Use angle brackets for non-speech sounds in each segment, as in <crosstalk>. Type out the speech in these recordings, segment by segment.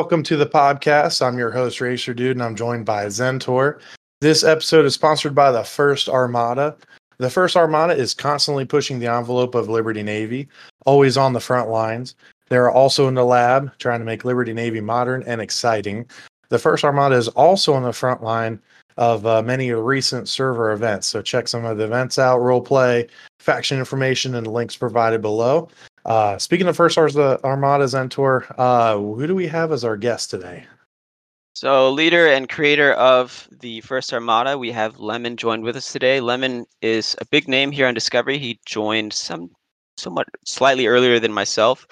Welcome to the podcast. I'm your host, Racer Dude, and I'm joined by Zentor. This episode is sponsored by the First Armada. The First Armada is constantly pushing the envelope of Liberty Navy, always on the front lines. They're also in the lab trying to make Liberty Navy modern and exciting. The First Armada is also on the front line of uh, many recent server events. So check some of the events out, role play, faction information, and links provided below. Uh, speaking of First Armada Zentor, uh, who do we have as our guest today? So, leader and creator of the First Armada, we have Lemon joined with us today. Lemon is a big name here on Discovery. He joined some somewhat slightly earlier than myself.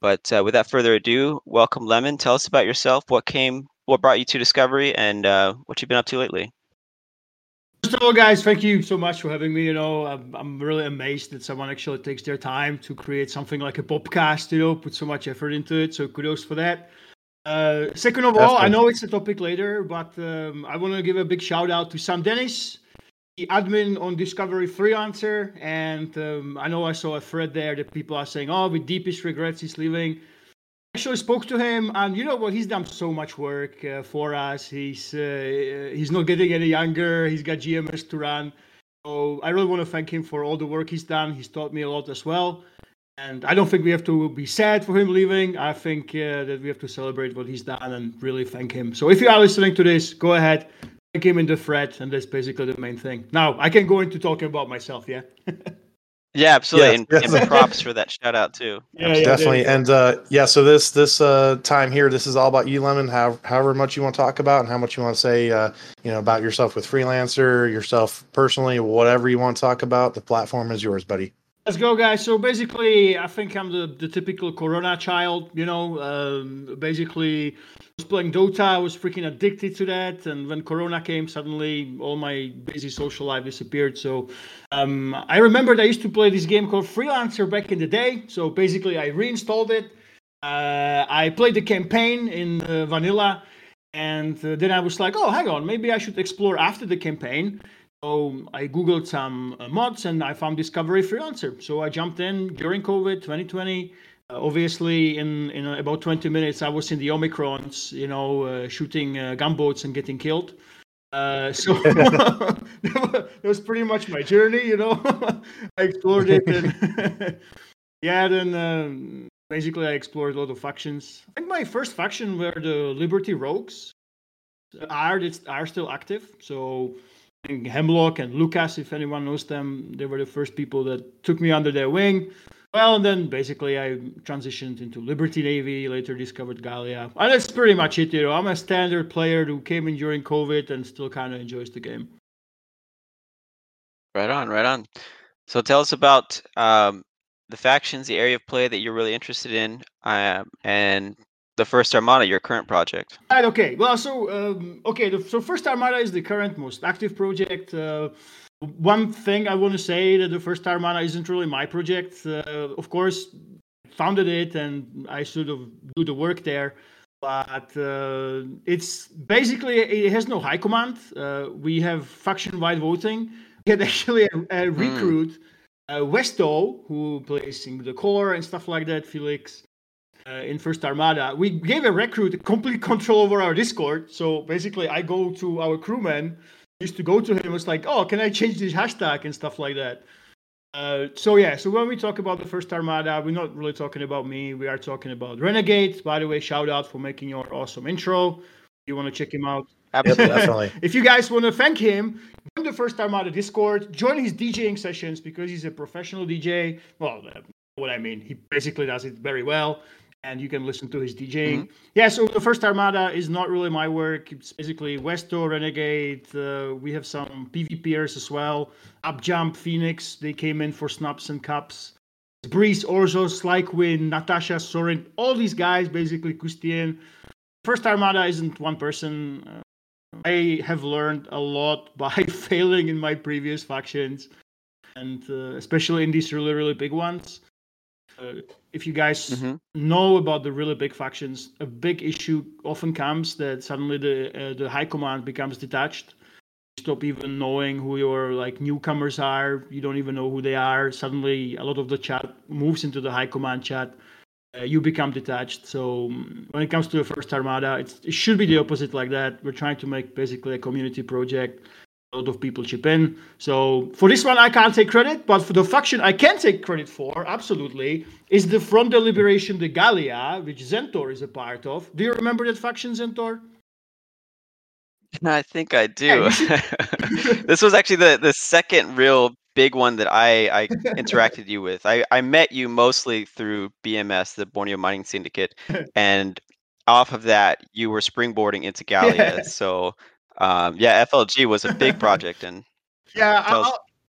But uh, without further ado, welcome Lemon. Tell us about yourself. What came, what brought you to Discovery, and uh, what you've been up to lately. First of all, guys, thank you so much for having me. You know, I'm, I'm really amazed that someone actually takes their time to create something like a podcast. You know, put so much effort into it. So kudos for that. Uh, second of all, I know it's a topic later, but um, I want to give a big shout out to Sam Dennis, the admin on Discovery Freelancer. And um, I know I saw a thread there that people are saying, oh, with deepest regrets, he's leaving actually spoke to him and you know what he's done so much work uh, for us. He's uh, he's not getting any younger. He's got gms to run. So i really want to thank him for all the work he's done. He's taught me a lot as well. And i don't think we have to be sad for him leaving. I think uh, that we have to celebrate what he's done and really thank him. So if you are listening to this go ahead thank him in the thread and that's basically the main thing. Now i can go into talking about myself yeah <laughs> Yeah, absolutely, yes, and, yes. and props for that shout out too. <laughs> Yeah, yeah definitely. And uh, yeah, so this this uh, time here, this is all about you, Lemon. How, however much you want to talk about, and how much you want to say, uh, you know, about yourself with freelancer, yourself personally, whatever you want to talk about. The platform is yours, buddy. Let's go, guys. So basically, I think I'm the, the typical Corona child. You know, um, basically, I was playing Dota. I was freaking addicted to that. And when Corona came, suddenly all my busy social life disappeared. So um, I remembered I used to play this game called Freelancer back in the day. So basically, I reinstalled it. Uh, I played the campaign in uh, vanilla. And uh, then I was like, oh, hang on, maybe I should explore after the campaign. So I googled some uh, mods and I found Discovery Freelancer. So I jumped in during COVID 2020. Uh, obviously, in in about 20 minutes, I was in the Omicrons, you know, uh, shooting uh, gunboats and getting killed. Uh, so <laughs> that was pretty much my journey, you know. <laughs> I explored it, and <laughs> yeah, then um, basically I explored a lot of factions. I think my first faction were the Liberty Rogues. Are are still active, so Hemlock and Lucas, if anyone knows them, they were the first people that took me under their wing. Well, and then basically I transitioned into Liberty Navy, later discovered Gallia. And that's pretty much it, you know. I'm a standard player who came in during COVID and still kind of enjoys the game. Right on, right on. So tell us about um, the factions, the area of play that you're really interested in, um, and the first Armada, your current project? Right. Okay. Well, so um, okay. The, so first Armada is the current most active project. Uh, one thing I want to say that the first Armada isn't really my project. Uh, of course, founded it and I sort of do the work there. But uh, it's basically it has no high command. Uh, we have faction-wide voting. We had actually a, a hmm. recruit, mm. Westo, who plays in the core and stuff like that. Felix uh, in First Armada, we gave a recruit complete control over our Discord. So basically, I go to our crewman, used to go to him, was like, "Oh, can I change this hashtag and stuff like that?" Uh, so yeah, so when we talk about the First Armada, we're not really talking about me. We are talking about Renegade. By the way, shout out for making your awesome intro. You want to check him out? Absolutely, <laughs> definitely. if you guys want to thank him, join the First Armada Discord, join his DJing sessions because he's a professional DJ. Well, uh, what I mean, he basically does it very well and you can listen to his DJing. Mm-hmm. Yeah, so the first Armada is not really my work. It's basically Westo, Renegade. Uh, we have some PvPers as well. Upjump, Phoenix. They came in for snubs and caps. Breeze, Orzo, Slyquin, Natasha, Soren. All these guys, basically, Kustian. First Armada isn't one person. Uh, I have learned a lot <laughs> by failing in my previous factions, and uh, especially in these really, really big ones. Uh, if you guys mm-hmm. know about the really big factions, a big issue often comes that suddenly the uh, the high command becomes detached. You stop even knowing who your like newcomers are. You don't even know who they are. Suddenly, a lot of the chat moves into the high command chat. uh, you become detached. So um, when it comes to the first Armada, it should be the opposite like that. We're trying to make basically a community project. A lot of people chip in. So for this one, I can't take credit, but for the faction I can take credit for, absolutely, is the Front de Liberation de Gallia, which Zentor is a part of. Do you remember that faction, Zentor? <laughs> I think I do. <laughs> this was actually the, the second real big one that I, I interacted you with. I, I met you mostly through BMS, the Borneo Mining Syndicate, <laughs> and off of that, you were springboarding into Gallia. Yeah. So, um, yeah, FLG was a big project, and <laughs> yeah,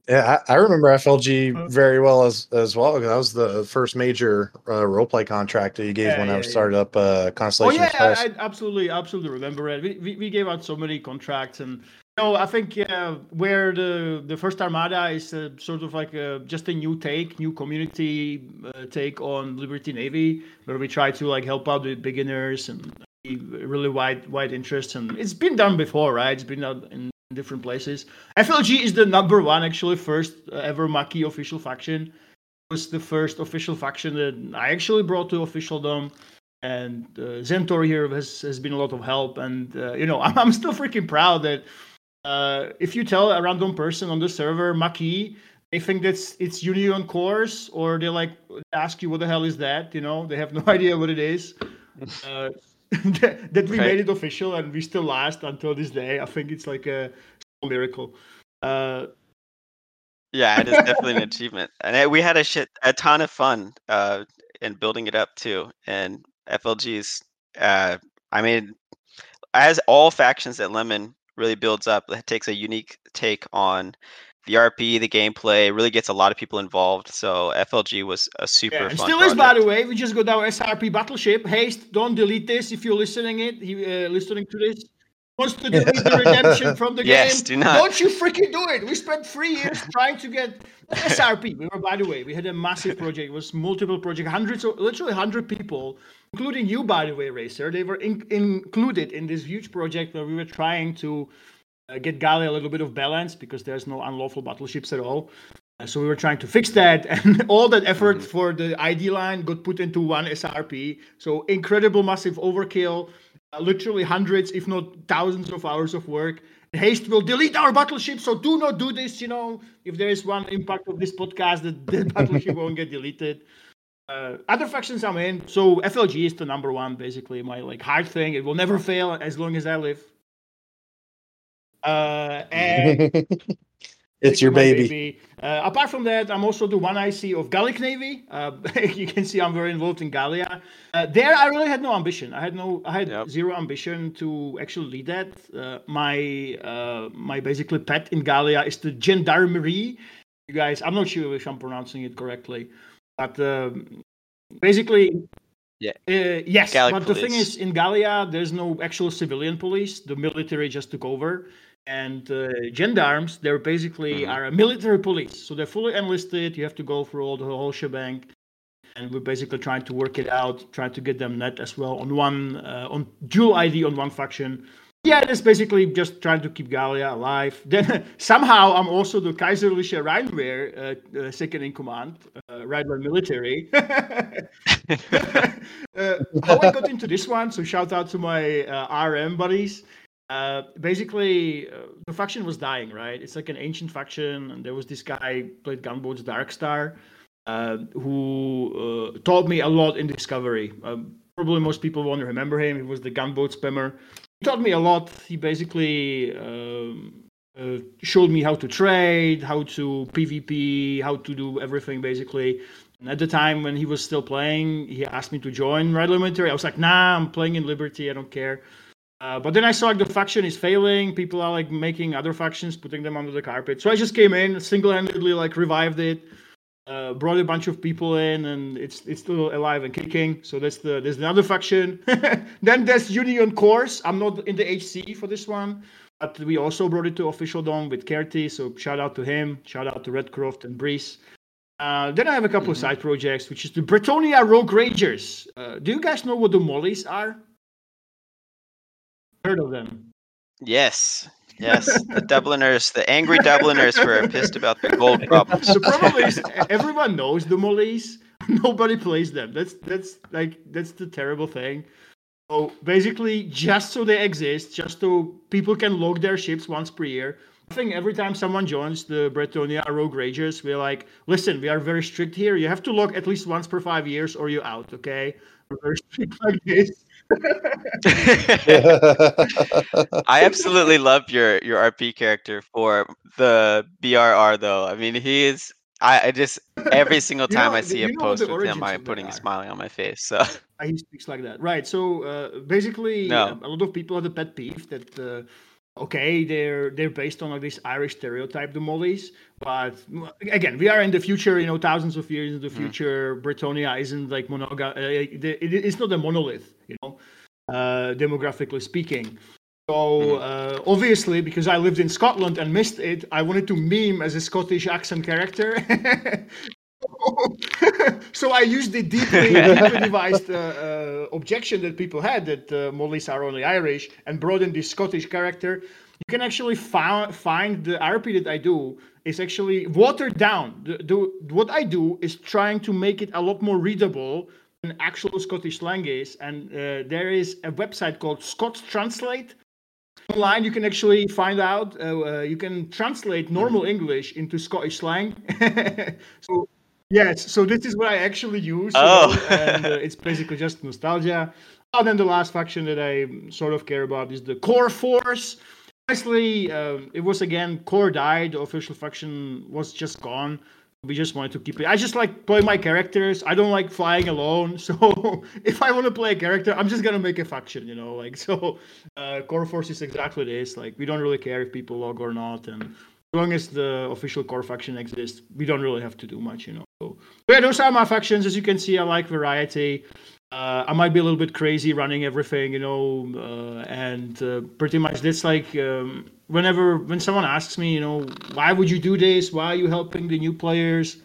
yeah, I, I, remember FLG very well as as well. That was the first major uh, role play contract that you gave yeah, when yeah, I started up uh, Constellation. Oh yeah, I, I, absolutely, absolutely remember it. We, we, we gave out so many contracts, and no, I think yeah, where the the first Armada is uh, sort of like a, just a new take, new community uh, take on Liberty Navy, where we try to like help out the beginners and really wide wide interest. And it's been done before, right? It's been done in different places. FLG is the number one actually first ever Maquis official faction. It was the first official faction that I actually brought to officialdom and uh, Zentor here has, has been a lot of help. And uh, you know, <laughs> I'm, I'm still freaking proud that uh, if you tell a random person on the server Maquis, they think that's it's Union Corse, or they like ask you what the hell is that. You know, they have no <laughs> idea what it is. Uh, <laughs> that, that we made it official and we still last until this day. I think it's like a miracle. Uh, yeah, it is definitely an <laughs> achievement, and we had a shit a ton of fun uh, in building it up too. And FLG's, uh, I mean, as all factions at Lemon really builds up. It takes a unique take on the RP, the gameplay. Really gets a lot of people involved. So FLG was a super. Yeah, still project. is, by the way. We just got our SRP battleship. Haste, don't delete this if you're listening it. Uh, listening to this. Wants to delete the redemption from the <laughs> yes, game. Do not. Don't you freaking do it. We spent three years trying to get SRP. We were, by the way, we had a massive project. It was multiple project, hundreds, of, literally hundred people including you, by the way, Racer. They were in- included in this huge project where we were trying to get Gallia a little bit of balance because there's no unlawful battleships at all. Uh, so we were trying to fix that, <laughs> and all that effort mm-hmm. for the ID line got put into one SRP. So incredible, massive overkill. Uh, literally hundreds, if not thousands, of hours of work. Haste will delete our battleship, so do not do this. You know, if there is one impact of this podcast, that the <laughs> battleship won't get deleted uh, other factions I'm in. So FLG is the number one, basically my like hard thing. It will never fail as long as I live. Uh, <laughs> and it's your baby. baby. Uh, apart from that, I'm also the one IC of Gallic Navy. Uh, <laughs> you can see I'm very involved in Gallia. Uh, there, I really had no ambition. I had no, I had yep. zero ambition to actually lead that. Uh, my uh, my basically pet in Gallia is the Gendarmerie. You guys, I'm not sure if I'm pronouncing it correctly. But um, basically, yeah, uh, yes. Gallic but police. the thing is, in Gallia, there's no actual civilian police. The military just took over, and uh, gendarmes they're basically mm-hmm. are a military police. So they're fully enlisted. You have to go through all the whole shebang. And we're basically trying to work it out, trying to get them net as well on one uh, on dual ID on one faction yeah, it's basically just trying to keep Gallia alive. <laughs> Then somehow I'm also the Kaiserliche Rheinwehr uh, uh, second in command, uh, Rheinwehr military. <laughs> <laughs> uh, how I got into this one, so shout out to my uh, RM buddies. Uh, basically, uh, the faction was dying, right? It's like an ancient faction, and there was this guy played Gunboats Darkstar, who taught me a lot in Discovery. Um, probably most people won't remember him. He was the gunboat spammer He taught me a lot. He basically um, uh, showed me how to trade, how to PvP, how to do everything basically. And at the time when he was still playing, he asked me to join Red Military. I was like, nah, I'm playing in Liberty. I don't care. Uh, but then I saw like the faction is failing. People are like making other factions, putting them under the carpet. So I just came in, single-handedly like revived it uh, brought a bunch of people in, and it's it's still alive and kicking. So that's the there's another faction. <laughs> then there's Union Corse. I'm not in the HC for this one, but we also brought it to officialdom with Kerty. So shout out to him. Shout out to Redcroft and Breeze. Uh, then I have a couple mm-hmm. of side projects, which is the Bretonnia Rogue Rangers. Uh, do you guys know what the Mollies are? Heard of them? Yes. Yes, the Dubliners, the angry Dubliners were pissed about the gold <laughs> problem. The problem is everyone knows the Mollies, <laughs> Nobody plays them. That's that's like that's the terrible thing. So basically, just so they exist, just so people can log their ships once per year. I think every time someone joins the Bretonnia Rogue Rages, we're like, listen, we are very strict here. You have to log at least once per five years or you're out, okay? We're very strict like this. <laughs> I absolutely love your your RP character for the BRR though. I mean, he is. I, I just every <laughs> single time know- I see a post with him, I'm putting a smiling on my face. So he speaks like that, right? So uh, basically, No. a lot of people have the pet peeve that uh, okay, they're they're based on like this Irish stereotype, the Mollies, but mm, again, we are in the future, you know, thousands of years in the future. Bretonnia isn't like monoga, uh, it, it- it's not a monolith, you know, uh, demographically speaking. So uh, obviously, because I lived in Scotland and missed it, I wanted to meme as a Scottish accent character. <laughs> <laughs> so I used the deeply, <laughs> deeply devised uh, uh, objection that people had that uh, Mollies are only Irish and brought in this Scottish character. You can actually fou- find the RP that I do is actually watered down. The, the, what I do is trying to make it a lot more readable than actual Scottish slang is. And uh, there is a website called Scots Translate online you can actually find out uh, uh, you can translate normal english into scottish slang <laughs> so yes so this is what i actually use Oh. and uh, it's basically just nostalgia and then the last faction that i sort of care about is the core force honestly um, it was again core died the official faction was just gone we just wanted to keep it. I just like play my characters. I don't like flying alone. <laughs> So if I want to play a character, I'm just gonna make a faction, you know. Like <laughs> so, uh, Core Force is exactly this. Like we don't really care if people log or not, and as long as the official core faction exists, we don't really have to do much, you know. Yeah, those are my factions. As you can see, I like variety. Uh, I might be a little bit crazy running everything, you know, uh, and uh, pretty much that's like um, whenever when someone asks me, you know, why would you do this? Why are you helping the new players?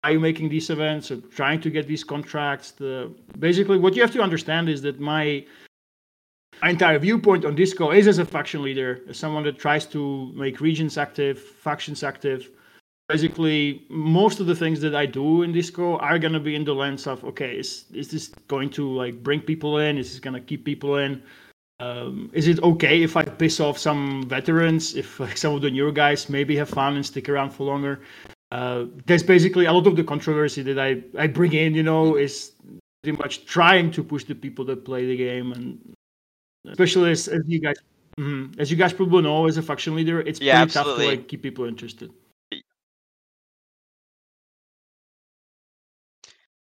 Why are you making these events or trying to get these contracts? The, basically, what you have to understand is that my entire viewpoint on Disco is as a faction leader, as someone that tries to make regions active, factions active. Basically, most of the things that I do in Disco are gonna be in the lens of okay, is is this going to like bring people in? Is this gonna keep people in? Um, is it okay if I piss off some veterans? If like some of the newer guys maybe have fun and stick around for longer? Uh, there's basically a lot of the controversy that I, I bring in, you know, is pretty much trying to push the people that play the game, and especially as, as you guys, mhm, as you guys probably know, as a faction leader, it's Yeah, pretty tough to like keep people interested.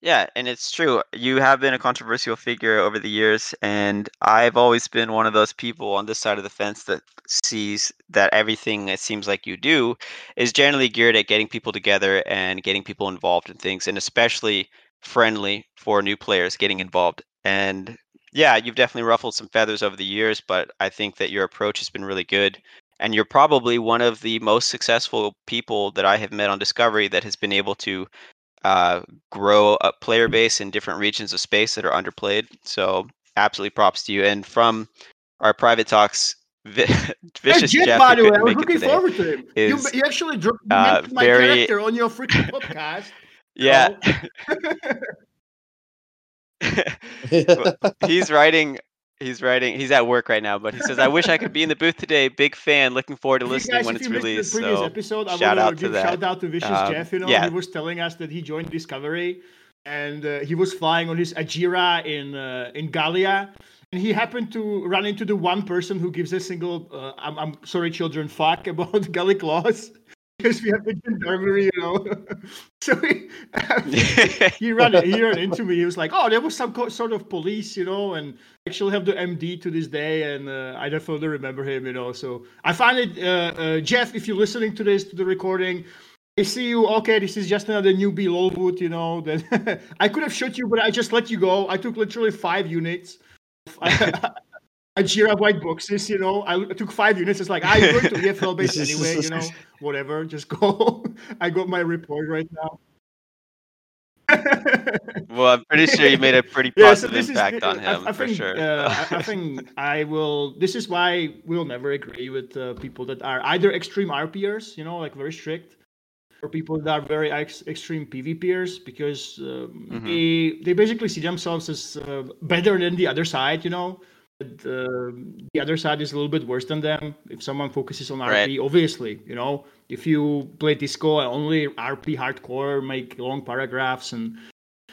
Yeah, and it's true. You have been a controversial figure over the years, and I've always been one of those people on this side of the fence that sees that everything it seems like you do is generally geared at getting people together and getting people involved in things, and especially friendly for new players getting involved. And yeah, you've definitely ruffled some feathers over the years, but I think that your approach has been really good. And you're probably one of the most successful people that I have met on Discovery that has been able to uh, grow a player base in different regions of space that are underplayed. So absolutely props to you. And from our private talks, Vi- <laughs> Hey, Vicious Jeff, Jeff, by the way, I was looking forward to him. You, is, you actually dropped you uh, my very- character on your freaking podcast. <laughs> Yeah, <laughs> he's writing. He's writing. He's at work right now, but he says, "I wish I could be in the booth today. Big fan. Looking forward to listening guys, when it's released." The previous So episode, I shout out to that. shout out to Vicious Um, Jeff. You know, yeah. he was telling us that he joined Discovery, and uh, he was flying on his Ageira in uh, in Gallia, and he happened to run into the one person who gives a single uh, I'm, I'm sorry, children, fuck <laughs> about Gallic laws. Because we have the gendarmerie, you know. <laughs> so he, <laughs> he ran he ran into me. He was like, "Oh, there was some co- sort of police, you know," and actually have the MD to this day, and uh, I definitely remember him, you know. So I find it, uh, uh, Jeff, if you're listening to this to the recording, I see you. Okay, this is just another newbie Lolwood, you know. That <laughs> I could have shot you, but I just let you go. I took literally five units. I <laughs> Jira white boxes, you know. I took five units. It's like, ah, you're going to <laughs> EFL base anyway, you know. Whatever, just go. I got my report right now. Well, I'm pretty sure you made a pretty Yeah, so positive is impact on him I, for think, sure. uh, I, I <laughs> think I will. This is why we'll never agree with uh, people that are either extreme RPers, you know, like very strict, or people that are very ex- extreme PvPers because um, Mhm. they they basically see themselves as uh, better than the other side. You know, but, uh, the other side is a little bit worse than them. If someone focuses on RP, obviously, you know, if you play Disco and only RP hardcore, make long paragraphs and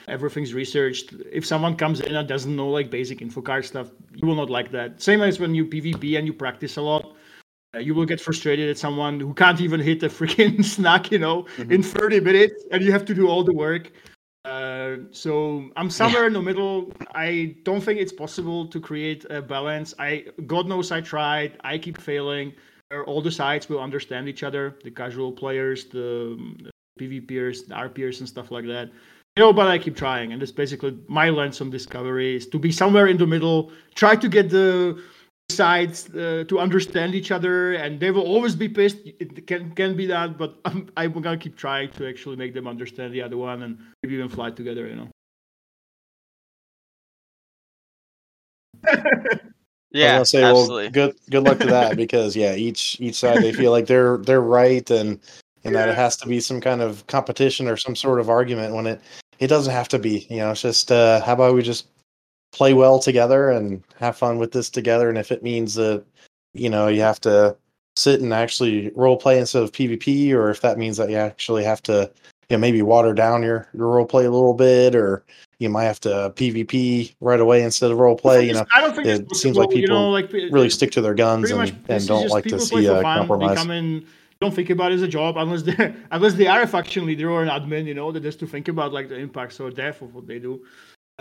everything's researched. If someone comes in and doesn't know like basic info card stuff, you will not like that. Same as when you PvP and you practice a lot. Uh, you will get frustrated at someone who can't even hit a freaking <laughs> snack, you know, Mhm. in 30 minutes, and you have to do all the work. Uh, so I'm somewhere in the middle. I don't think it's possible to create a balance. I God knows I tried. I keep failing. All the sides will understand each other, the casual players, the, the PvPers, the RPers, and stuff like that. You know, but I keep trying, and that's basically my lens on Discovery is to be somewhere in the middle. Try to get the sides uh, to understand each other, and they will always be pissed. It can can be that, but <laughs> I'm, I'm gonna keep trying to actually make them understand the other one, and maybe even fly together. You know. <laughs> Yeah, I was say, absolutely. well, good good luck to that <laughs> because yeah, each each side they feel like they're they're right and and that it has to be some kind of competition or some sort of argument when it it doesn't have to be. You know, it's just uh, how about we just play well together and have fun with this together. And if it means that you know you have to sit and actually role play instead of PvP, or if that means that you actually have to you know maybe water down your your role play a little bit, or you might have to PvP right away instead of role play. You know, I don't think it seems like possible, you know, people like really stick to their guns and, much and don't like to see a fun. Compromise. come in, don't think about it as a job unless they <laughs> unless they are a faction leader or an admin. You know, that has to think about like the impacts or death of what they do.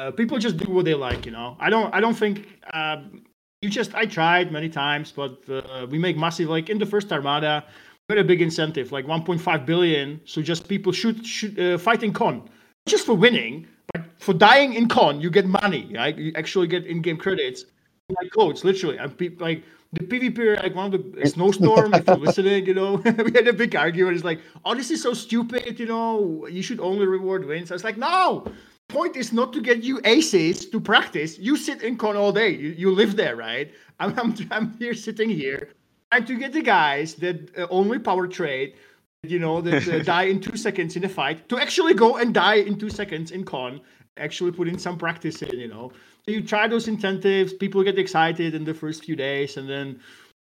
Uh, people just do what they like. You know, I don't. I don't think. Um, you just. I tried many times, but uh, we make massive. Like in the first Armada, we had a big incentive, like 1.5 billion. So just people shoot, shoot uh, fight in con, just for winning. But for dying in con, you get money. Right? You actually get in-game credits like codes, literally. And pe- like the PvP, like one of the snowstorm. if you're listening, you know, <laughs> we had a big argument. It's like, oh, this is so stupid. You know, you should only reward wins. I was like, no. Point is not to get you aces to practice. You sit in con all day. You, you live there, right? <laughs> I'm, I'm I'm here sitting here trying to get the guys that uh, only power trade, you know, that uh, <laughs> die in two seconds in a fight to actually go and die in two seconds in con. Actually, put in some practice in, you know. So you try those incentives. People get excited in the first few days, and then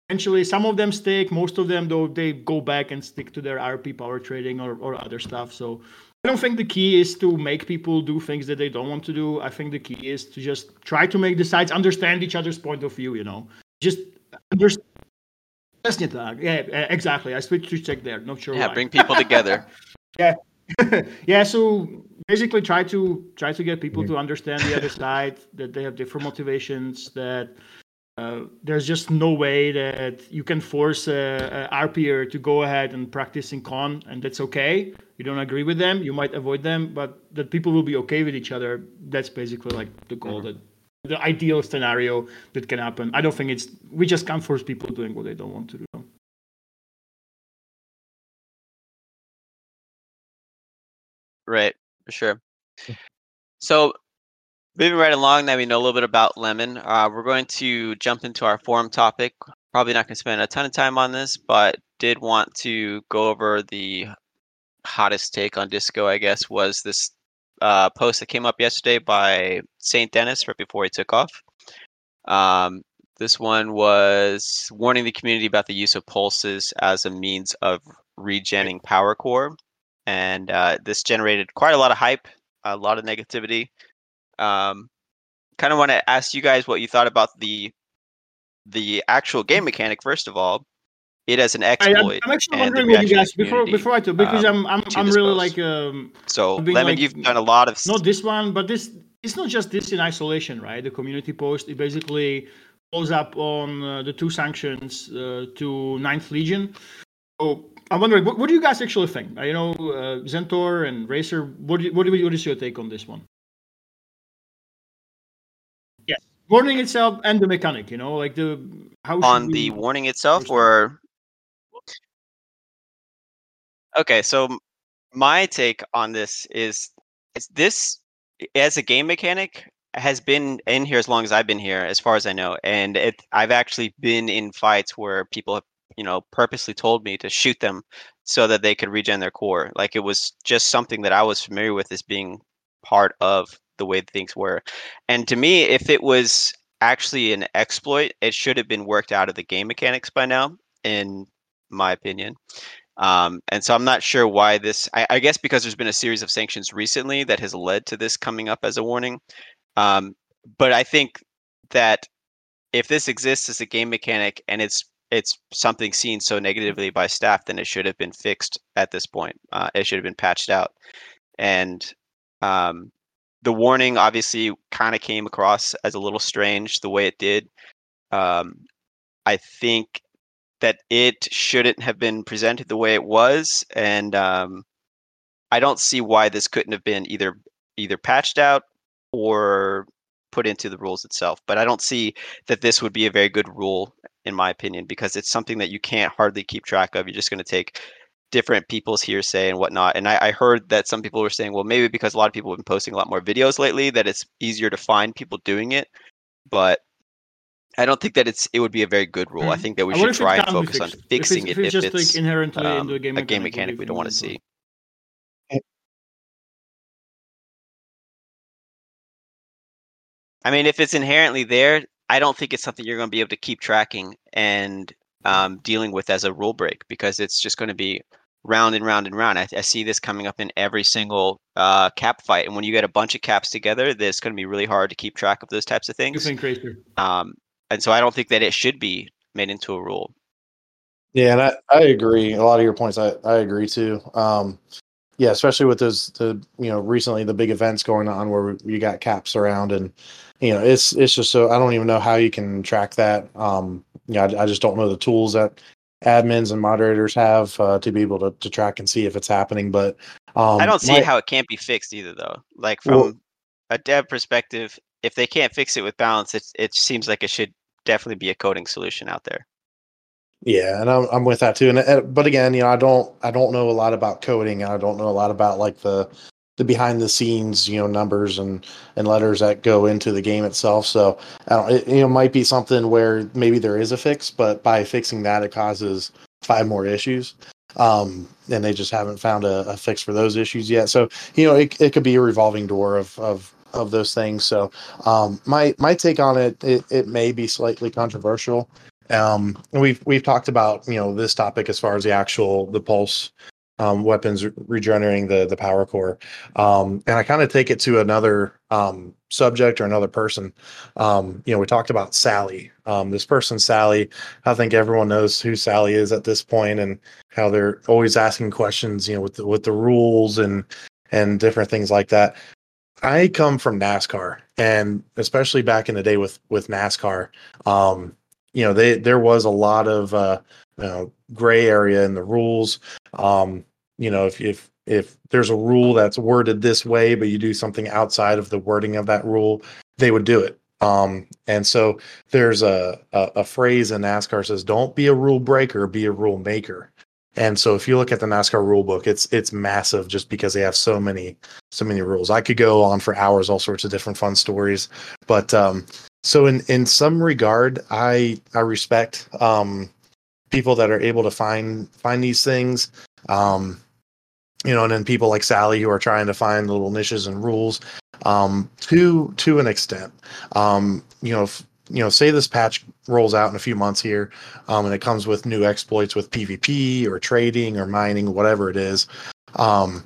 eventually some of them stick. Most of them, though, they go back and stick to their RP power trading or, or other stuff. So I don't think the key is to make people do things that they don't want to do. I think the key is to just try to make the sides understand each other's point of view. You know, just understand. Yeah, eh, exactly. I switched to check there. Not sure yeah, why. bring people together. <laughs> yeah, <laughs> yeah, so basically try to try to get people to understand the other side that they have different motivations that uh, there's just no way that you can force a, a RPer to go ahead and practice in con, and that's okay. You don't agree with them, you might avoid them, but that people will be okay with each other. That's basically like the goal, that the ideal scenario that can happen. I don't think it's we just can't force people doing what they don't want to do. Right, for sure. So, moving right along, now we know a little bit about Lemon. Uh, we're going to jump into our forum topic. Probably not going to spend a ton of time on this, but did want to go over the hottest take on disco. I guess was this uh, post that came up yesterday by Saint Dennis right before he took off. Um, this one was warning the community about the use of pulses as a means of regenning power core and uh, this generated quite a lot of hype, a lot of negativity. Um, kind of want to ask you guys what you thought about the the actual game mechanic. First of all, it as an I, exploit. I'm actually and wondering what you guys before before I talk because um, I'm I'm I'm really post. like um So, Lemon, like- you've done a lot of. not this one, but this it's not just this in isolation, right? The community post it basically follows up on uh, the two sanctions uh, to Ninth Legion. So I'm wondering, what, what do you guys actually think? You know, uh, Zentor and Racer. What do you, what, do you, what is your take on this one? Yes, warning itself and the mechanic. You know, like the how on we- the warning itself or okay so my take on this is is this as a game mechanic has been in here as long as i've been here as far as i know and it i've actually been in fights where people have you know, purposely told me to shoot them so that they could regen their core. Like it was just something that I was familiar with as being part of the way things were. And to me, if it was actually an exploit, it should have been worked out of the game mechanics by now, in my opinion. Um, and so I'm not sure why this. I, I, guess because there's been a series of sanctions recently that has led to this coming up as a warning. Um, but I think that if this exists as a game mechanic and it's it's something seen so negatively by staff, then it should have been fixed at this point. Uh, it should have been patched out. And um, the warning obviously kind of came across as a little strange the way it did. Um, I think that it shouldn't have been presented the way it was, and um, I don't see why this couldn't have been either either patched out or put into the rules itself. But I don't see that this would be a very good rule, in my opinion, because it's something that you can't hardly keep track of. You're just going to take different people's hearsay and whatnot. And I, I, heard that some people were saying, well, maybe because a lot of people have been posting a lot more videos lately, that it's easier to find people doing it. But I don't think that it's it would be a very good rule. Mm. I think that we should try and focus on fixing if it's, it if it's, just like inherently um, into a game, a game mechanic we don't want to see. I mean, if it's inherently there, I don't think it's something you're going to be able to keep tracking and um, dealing with as a rule break because it's just going to be round and round and round. I, I, see this coming up in every single uh, cap fight, and when you get a bunch of caps together, it's going to be really hard to keep track of those types of things. Um, and so I don't think that it should be made into a rule. Yeah, and I, I agree. A lot of your points, I, I agree too. Um, yeah, especially with those the you know recently the big events going on where you got caps around and you know it's it's just so I don't even know how you can track that. Um, yeah, I, I just don't know the tools that admins and moderators have uh, to be able to, to track and see if it's happening. But um, I don't see my, how it can't be fixed either, though. Like from well, a dev perspective, if they can't fix it with balance, it it seems like it should definitely be a coding solution out there. Yeah, and I'm I'm with that too. And, and but again, you know, I don't I don't know a lot about coding, and I don't know a lot about like the the behind the scenes, you know, numbers and and letters that go into the game itself. So I don't, it, you know, might be something where maybe there is a fix, but by fixing that, it causes five more issues. Um, and they just haven't found a, a fix for those issues yet. So you know, it, it could be a revolving door of of of those things. So um, my my take on it, it, it may be slightly controversial. Um, we've we've talked about you know this topic as far as the actual the pulse um, weapons regenerating the the power core, um, and I kind of take it to another um, subject or another person. Um, you know, we talked about Sally. This person, Sally. I think everyone knows who Sally is at this point, and how they're always asking questions. You know, with the, with the rules and and different things like that. I come from NASCAR, and especially back in the day with with NASCAR, um, you know, they there was a lot of uh, you know, gray area in the rules. Um, you know, if if if there's a rule that's worded this way, but you do something outside of the wording of that rule, they would do it. Um, and so there's a, a, a phrase in NASCAR says, "Don't be a rule breaker, be a rule maker." And so if you look at the NASCAR rule book, it's it's massive just because they have so many so many rules. I could go on for hours, all sorts of different fun stories. But um, so in in some regard, I I respect um, people that are able to find find these things. Um, you know, and then people like Sally who are trying to find little niches and rules um, to to an extent. Um, you know, you know, say this patch rolls out in a few months here, um, and it comes with new exploits with PvP or trading or mining, whatever it is. Um,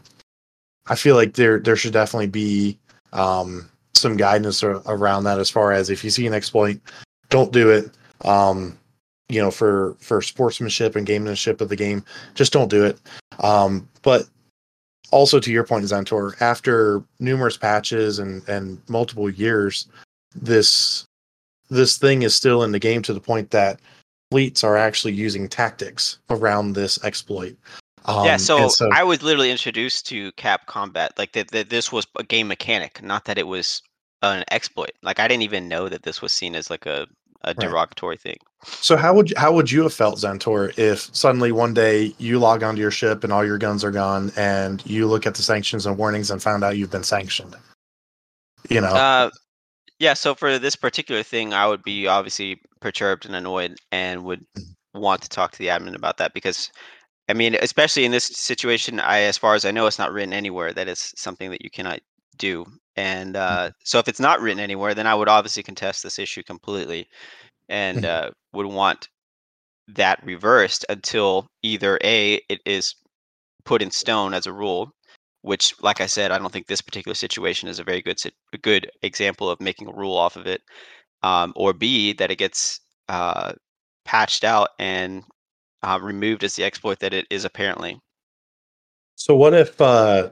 I feel like there there should definitely be um, some guidance around that as far as if you see an exploit, don't do it. Um, you know, for for sportsmanship and gamemanship of the game, just don't do it. Um, but also to your point, Zentor, after numerous patches and and multiple years, this this thing is still in the game to the point that fleets are actually using tactics around this exploit. Um, yeah, so, so, I was literally introduced to Cap Combat, like that, that this was a game mechanic, not that it was an exploit. Like I didn't even know that this was seen as like a a derogatory right. thing. So how would you, how would you have felt, Zentor, if suddenly one day you log onto your ship and all your guns are gone, and you look at the sanctions and warnings and found out you've been sanctioned? You know. Uh, yeah. So for this particular thing, I would be obviously perturbed and annoyed, and would want to talk to the admin about that because I mean, especially in this situation, I, as far as I know, it's not written anywhere that is something that you cannot do. And Mm-hmm. uh, so, if it's not written anywhere, then I would obviously contest this issue completely, and Mhm. uh, would want that reversed until either a it is put in stone as a rule, which, like I said, I don't think this particular situation is a very good a good example of making a rule off of it, um, or b that it gets uh, patched out and uh, removed as the exploit that it is apparently. So what if uh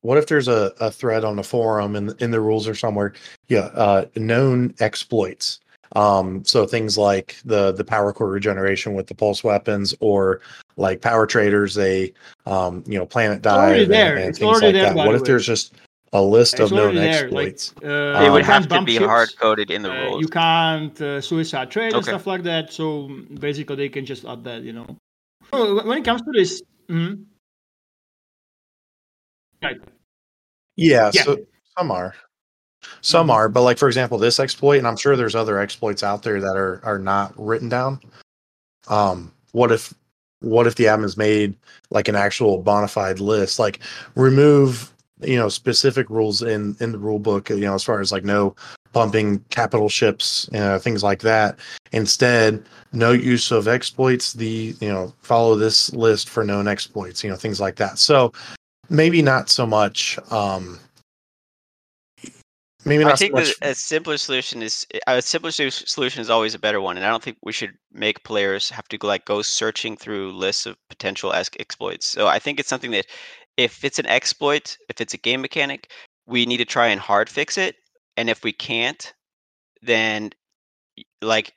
what if there's a, a thread on the forum and in the rules or somewhere, yeah, uh known exploits. Um so things like the the power core regeneration with the pulse weapons or like power traders, they um you know planet already dive there. and, and things like there, that. What if way. there's just a list It's of known already there. Like exploits? uh, It you would can't have to be hard coded in the uh, rules. You can't uh, suicide trade and stuff like that. So basically, they can just add that. You know. So when it comes to this, mm-hmm. Right. Yeah, Yeah. so some are. Some Mhm. are, but like for example, this exploit, and I'm sure there's other exploits out there that are are not written down. Um, what if what if the admin's made like an actual bona fide list? Like remove, you know, specific rules in in the rule book, you know, as far as like no pumping capital ships, know, things like that. Instead, no use of exploits, the you know, follow this list for known exploits, you know, things like that. So maybe not so much um maybe I not so think much. that a simpler solution is a simpler solution is always a better one, and I don't think we should make players have to go, like go searching through lists of potential ex- exploits. So I think it's something that if it's an exploit, if it's a game mechanic, we need to try and hard fix it, and if we can't, then like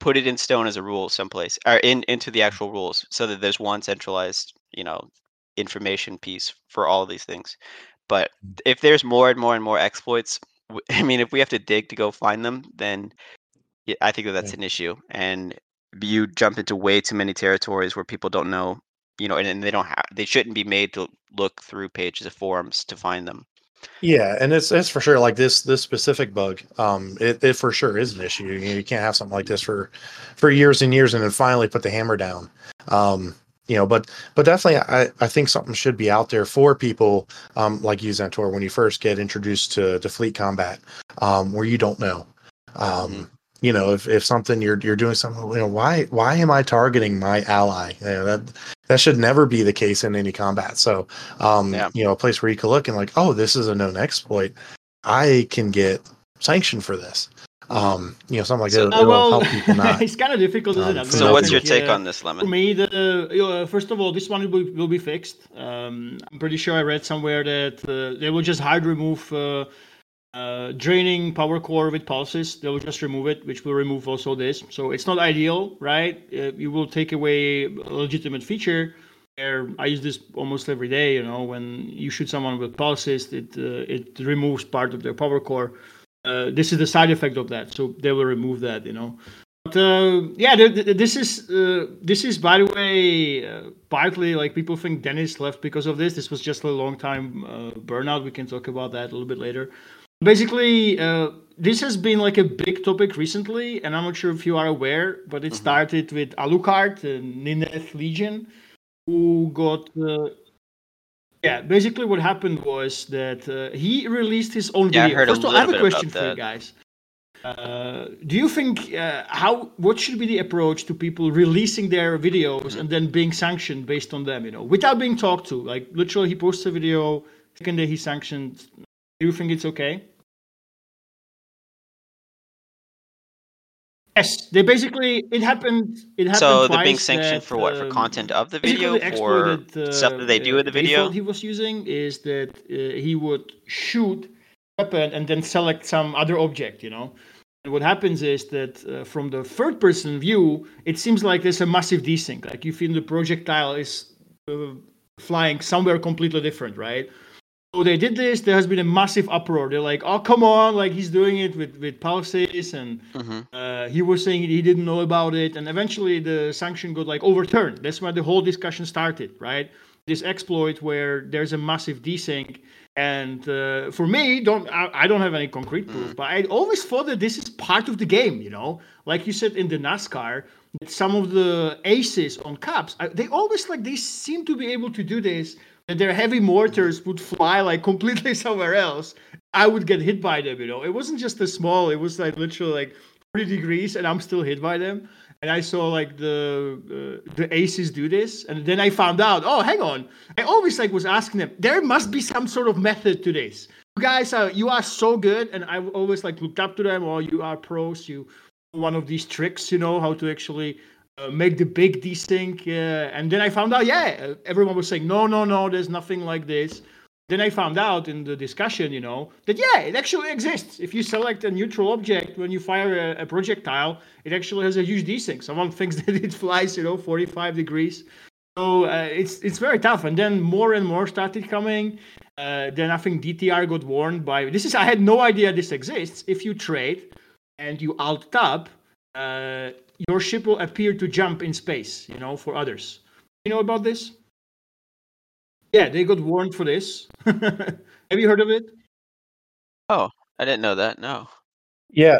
put it in stone as a rule someplace or in into the actual rules so that there's one centralized you know information piece for all of these things. But mm. if there's more and more and more exploits <laughs> i mean if we have to dig to go find them then i think that that's Yeah. an issue and you jump into way too many territories where people don't know you know and, and they don't have they shouldn't be made to look through pages of forums to find them Yeah, and it's it's for sure like this this specific bug. Um, it, it for sure is an issue. You, know, you can't have something like this for for years and years, and then finally put the hammer down. Um, you know, but but definitely, I I think something should be out there for people um like you, Zentor, when you first get introduced to to fleet combat, um, where you don't know. Um, Mhm. you know, if if something you're you're doing something, you know, why why am I targeting my ally? You know, that that should never be the case in any combat. So um, Yeah. you know, a place where you can look and like, oh, this is a known exploit. I can get sanctioned for this. Um, you know, something like So- that. Uh, It'll well, help people <laughs> not. it's kind of difficult, isn't um, it? So so what's I your take uh, on this Lemon? For lemon me, the you know, first of all, this one will be, will be fixed. Um, I'm pretty sure I read somewhere that uh, they will just hard remove uh, uh, draining power core with pulses. They will just remove it, which will remove also this. So it's not ideal, right? Uh, you will take away a legitimate feature. Where I use this almost every day. You know, when you shoot someone with pulses, it uh, it removes part of their power core. Uh, this is the side effect of that, so they will remove that. You know. But uh, yeah, th- th- this is uh, this is by the way uh, partly like people think Dennis left because of this. This was just a long time uh, burnout. We can talk about that a little bit later. Basically, uh, this has been like a big topic recently, and I'm not sure if you are aware, but it Mhm. started with Alucard, uh, Ninth Legion, who got. Yeah, basically what happened was that uh, he released his own Yeah, video. First of all, I have a question for you guys. Uh, do you think uh, how what should be the approach to people releasing their videos Mm-hmm. and then being sanctioned based on them? You know, without being talked to. Like literally, he posts a video, second day he's sanctioned. Do you think it's okay? Yes, they basically it happened. It happened so they're being sanctioned that, for what? For um, content of the video? for exploited, stuff that they do uh, in the video? he was using is that uh, he would shoot weapon and then select some other object you know? And what happens is that uh, from the third person view it seems like there's a massive desync. Like you feel the projectile is uh, flying somewhere completely different right so they did this there has been a massive uproar they're like oh come on like he's doing it with with pulses and hmm uh, he was saying he didn't know about it, and eventually the sanction got like overturned. That's where the whole discussion started, right? this exploit where there's a massive desync. And uh, for me, don't I, I, don't have any concrete proof, mm. but I always thought that this is part of the game. You know, like you said in the NASCAR, some of the aces on caps, they always like they seem to be able to do this. That their heavy mortars would fly like completely <laughs> somewhere else. I would get hit by them. You know, it wasn't just the small; it was like literally like 40 degrees, and I'm still hit by them and I saw like the uh, the aces do this, and then I found out. Oh, hang on! I always like was asking them. There must be some sort of method to this. You guys are you are so good, and I always like looked up to them. Oh, you are pros. You one of these tricks, you know how to actually uh, make the big desync. Uh, and then I found out, yeah, everyone was saying, no, no, no, there's nothing like this. Then I found out in the discussion, you know, that yeah, it actually exists. If you select a neutral object when you fire a, a projectile, it actually has a huge desync. Someone <laughs> thinks that it flies, you know, 45 degrees. So uh, it's it's very tough. And then more and more started coming. Uh, then I think DTR got warned by this is I had no idea this exists. If you trade and you alt tab, uh, your ship will appear to jump in space. You know, for others. You know about this? Yeah, they got warned for this. <laughs> Have you heard of it? Oh, I didn't know that. No. Yeah.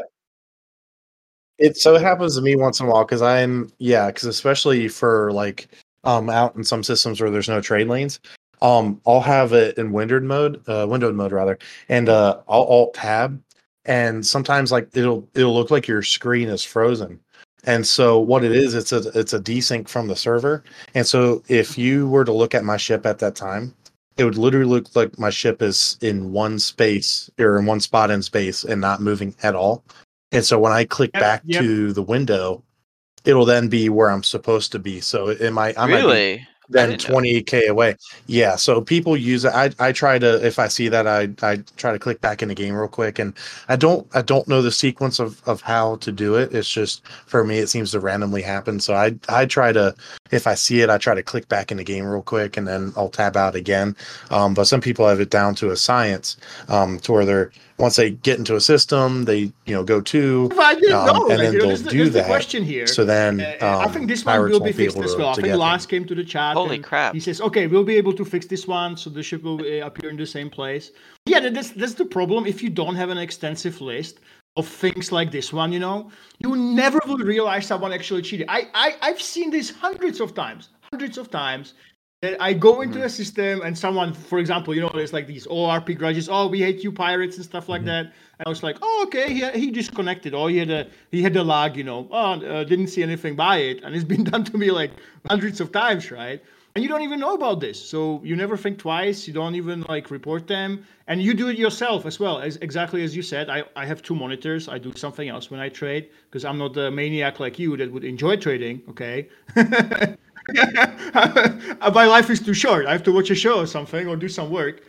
It so it happens to me once in a while because I'm yeah because especially for like um out in some systems where there's no trade lanes, um I'll have it in windowed mode, uh windowed mode rather, and uh I'll alt tab, and sometimes like it'll it'll look like your screen is frozen, and so what it is, it's a it's a desync from the server. And so if you were to look at my ship at that time, it would literally look like my ship is in one space or in one spot in space and not moving at all. And so when I click yep, back yep. to the window, it'll then be where I'm supposed to be. So it might I really? might be, than 20k away. Yeah, so people use it. I I try to if I see that I I try to click back in the game real quick, and I don't I don't know the sequence of of how to do it. It's just for me it seems to randomly happen. So I I try to if I see it I try to click back in the game real quick, and then I'll tab out again. Um, but some people have it down to a science um, to where they're once they get into a system, they you know go to, I didn't um, know. and like, then you know, they'll do that. The question here. So then uh, um, I think this one will be fixed as well. I think Lars came to the chat. Holy crap! He says, "Okay, we'll be able to fix this one, so the ship will uh, appear in the same place." Yeah, that's that's the problem. If you don't have an extensive list of things like this one, you know, you never will realize someone actually cheated. I, I I've seen this hundreds of times, hundreds of times I go into mm-hmm. a system and someone, for example, you know, there's like these ORP grudges. Oh, we hate you pirates and stuff like mm-hmm. that. And I was like, oh, okay, he, he disconnected. Oh, he had a he had a lag, you know. Oh, uh, didn't see anything by it, and it's <laughs> been done to me like hundreds of times, right? And you don't even know about this, so you never think twice. You don't even like report them, and you do it yourself as well. As exactly as you said, I I have two monitors. I do something else when I trade because I'm not a maniac like you that would enjoy trading. Okay. <laughs> <laughs> my life is too short. I have to watch a show or something or do some work.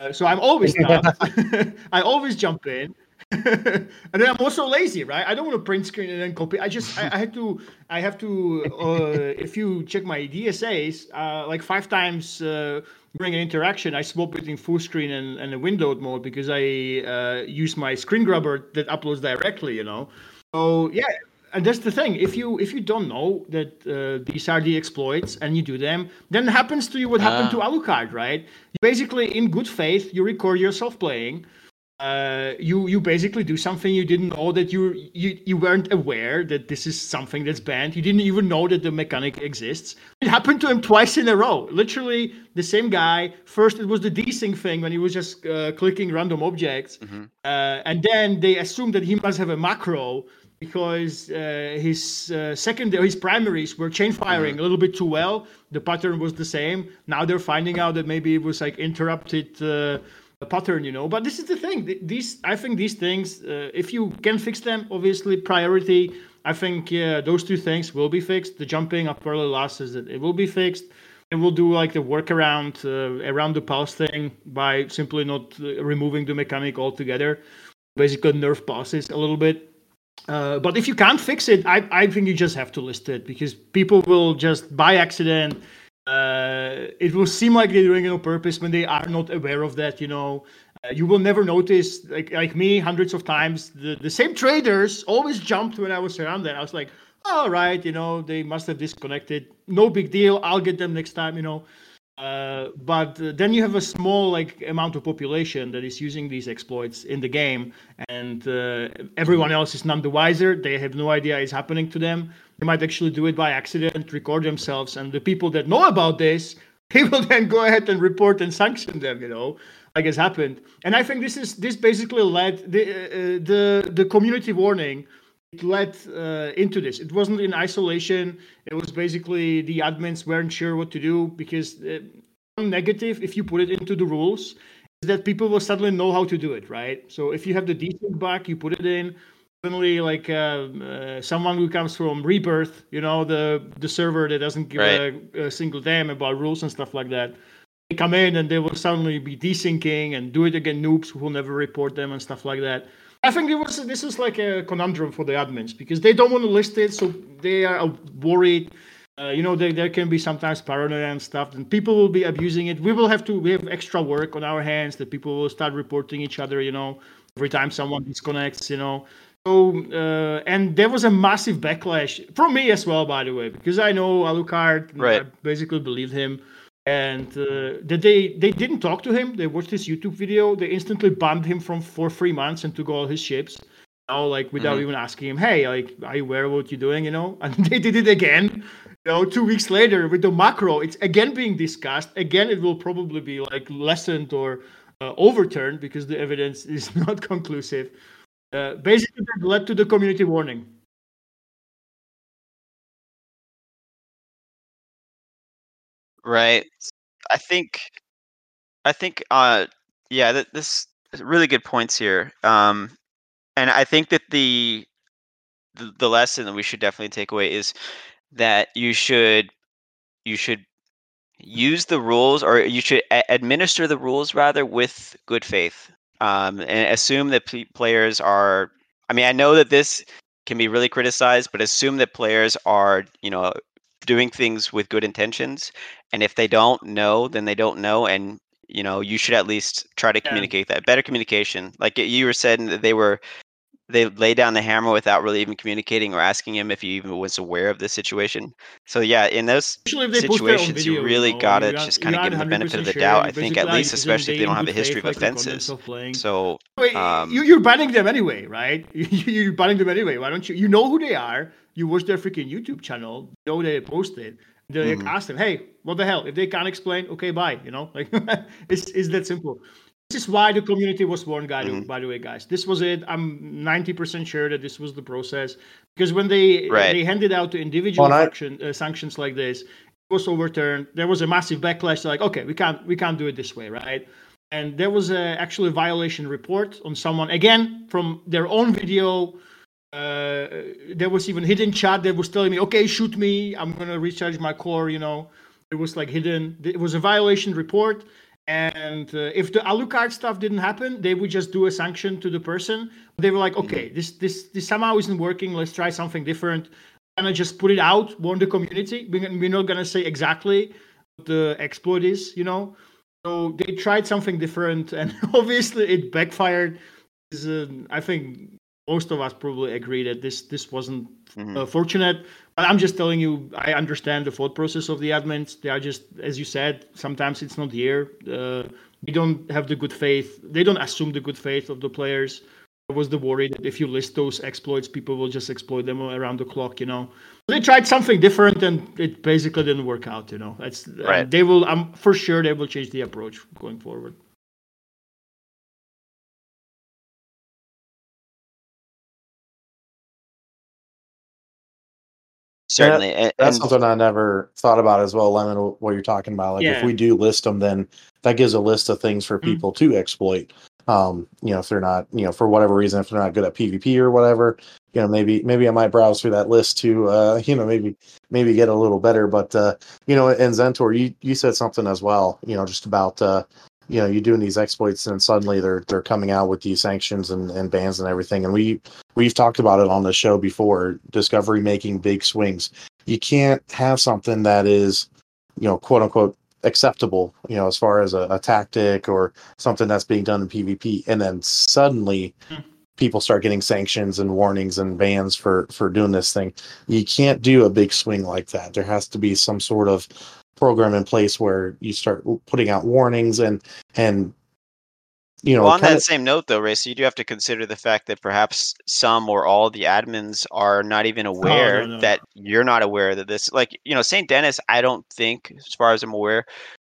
Uh, so I'm always <laughs> <laughs> I always jump in. and then I'm also lazy, right? I don't want to print screen and then copy. I just I, I had to I have to uh, if you check my DSAs, uh, like five times uh, during an interaction, I swap between full screen and, and a windowed mode because I uh, use my screen grabber that uploads directly, you know. So yeah, and that's the thing. If you if you don't know that uh, these are the exploits and you do them, then happens to you what happened to ah. Alucard, right? You basically, in good faith, you record yourself playing. Uh, you you basically do something you didn't know that you you you weren't aware that this is something that's banned. You didn't even know that the mechanic exists. It happened to him twice in a row. Literally the same guy. First it was the desync thing when he was just uh, clicking random objects, mm-hmm. uh, and then they assumed that he must have a macro because uh, his uh, secondary, his primaries were chain firing a little bit too well. The pattern was the same. Now they're finding out that maybe it was like interrupted uh, pattern, you know. But this is the thing. These, I think, these things, uh, if you can fix them, obviously priority. I think those two things will be fixed. The jumping of parallel losses, it will be fixed. And we'll do like the workaround uh, around the pulse thing by simply not uh, removing the mechanic altogether. Basically, nerf pulses a little bit uh, but if you can't fix it, I, I think you just have to list it because people will just by accident. Uh, it will seem like they're doing it on purpose when they are not aware of that. You know, uh, you will never notice. Like like me, hundreds of times, the, the same traders always jumped when I was around there. I was like, all right, you know, they must have disconnected. No big deal. I'll get them next time. You know, Uh, but uh, then you have a small like amount of population that is using these exploits in the game, and uh, everyone else is none the wiser. They have no idea it's happening to them. They might actually do it by accident, record themselves, and the people that know about this, <laughs> they will then go ahead and report and sanction them. You know, like has happened. And I think this is this basically led the uh, the the community warning led uh, into this. It wasn't in isolation. It was basically the admins weren't sure what to do because uh, negative, if you put it into the rules, is that people will suddenly know how to do it, right? So if you have the desync back, you put it in. Suddenly, like uh, uh, someone who comes from Rebirth, you know, the the server that doesn't give right. a, a single damn about rules and stuff like that they come in and they will suddenly be desyncing and do it again noobs who will never report them and stuff like that. I think it was this is like a conundrum for the admins because they don't want to list it, so they are worried. Uh, you know, there, there can be sometimes paranoia and stuff, and people will be abusing it. We will have to we have extra work on our hands that people will start reporting each other. You know, every time someone disconnects. You know, so uh, and there was a massive backlash from me as well, by the way, because I know Alucard. Right. I basically believed him and uh, they they didn't talk to him. They watched his YouTube video. They instantly banned him from for three months and took all his ships. Know, like without mm-hmm. even asking him, hey, like, are you aware of what you're doing? You know, <laughs> and they did it again. You know, two weeks later with the macro, it's again being discussed. Again, it will probably be like lessened or uh, overturned because the evidence <laughs> is not conclusive. Uh, basically, that led to the community warning. Right. I think I think uh yeah, that this really good points here. Um and I think that the, the the lesson that we should definitely take away is that you should you should use the rules or you should a- administer the rules rather with good faith um, and assume that p- players are i mean i know that this can be really criticized but assume that players are you know doing things with good intentions and if they don't know then they don't know and you know you should at least try to communicate that better communication like you were saying that they were they lay down the hammer without really even communicating or asking him if he even was aware of the situation. So yeah, in those situations, video, you really you know, gotta got, just kind of give them the benefit of the doubt. I think at least, especially if they don't have a history of offenses. So um, you, are banning them anyway, right? <laughs> you're banning them anyway. Why don't you? You know who they are. You watch their freaking YouTube channel. You know they posted. They mm-hmm. ask them, "Hey, what the hell? If they can't explain, okay, bye." You know, <laughs> like it's it's that simple. This is why the community was warned, guy, mm-hmm. by the way, guys. This was it. I'm 90% sure that this was the process because when they right. they handed out the individual action, uh, sanctions like this, it was overturned. There was a massive backlash. Like, okay, we can't we can't do it this way, right? And there was a, actually a violation report on someone again from their own video. Uh, there was even hidden chat that was telling me, okay, shoot me. I'm gonna recharge my core. You know, it was like hidden. It was a violation report and uh, if the Alucard stuff didn't happen, they would just do a sanction to the person. They were like, okay, this this this somehow isn't working. Let's try something different. And I just put it out, warn the community. We're not gonna say exactly what the exploit is, you know. So they tried something different, and <laughs> obviously it backfired. Uh, I think most of us probably agree that this this wasn't mm-hmm. uh, fortunate. I'm just telling you, I understand the thought process of the admins. They are just, as you said, sometimes it's not here. Uh, we don't have the good faith. They don't assume the good faith of the players. There was the worry that if you list those exploits, people will just exploit them around the clock. You know, they tried something different, and it basically didn't work out. You know, that's right. they will. I'm for sure they will change the approach going forward. Certainly. That, that's and, something I never thought about as well, Lemon. What you're talking about, like yeah. if we do list them, then that gives a list of things for mm. people mm-hmm. to exploit. Um, you know, if they're not, you know, for whatever reason, if they're not good at PvP or whatever, you know, maybe maybe I might browse through that list to, uh, <laughs> you know, maybe maybe get a little better. But uh, you know, and Zentor, you you said something as well, you know, just about uh, you know, you're doing these exploits and suddenly they're they're coming out with these sanctions and, and bans and everything. And we we've talked about it on the show before, Discovery making big swings. You can't have something that is, you know, quote unquote acceptable, you know, as far as a, a tactic or something that's being done in PvP, and then suddenly mm. people start getting sanctions and warnings and bans for for doing this thing. You can't do a big swing like that. There has to be some sort of program in place where you start putting out warnings and and you know well, on kinda- that same note, though, Race, you do have to consider the fact that perhaps some or all the admins are not even aware Oh, no. that you're not aware that this, like, you know, St. Dennis, I don't think, as far as I'm aware,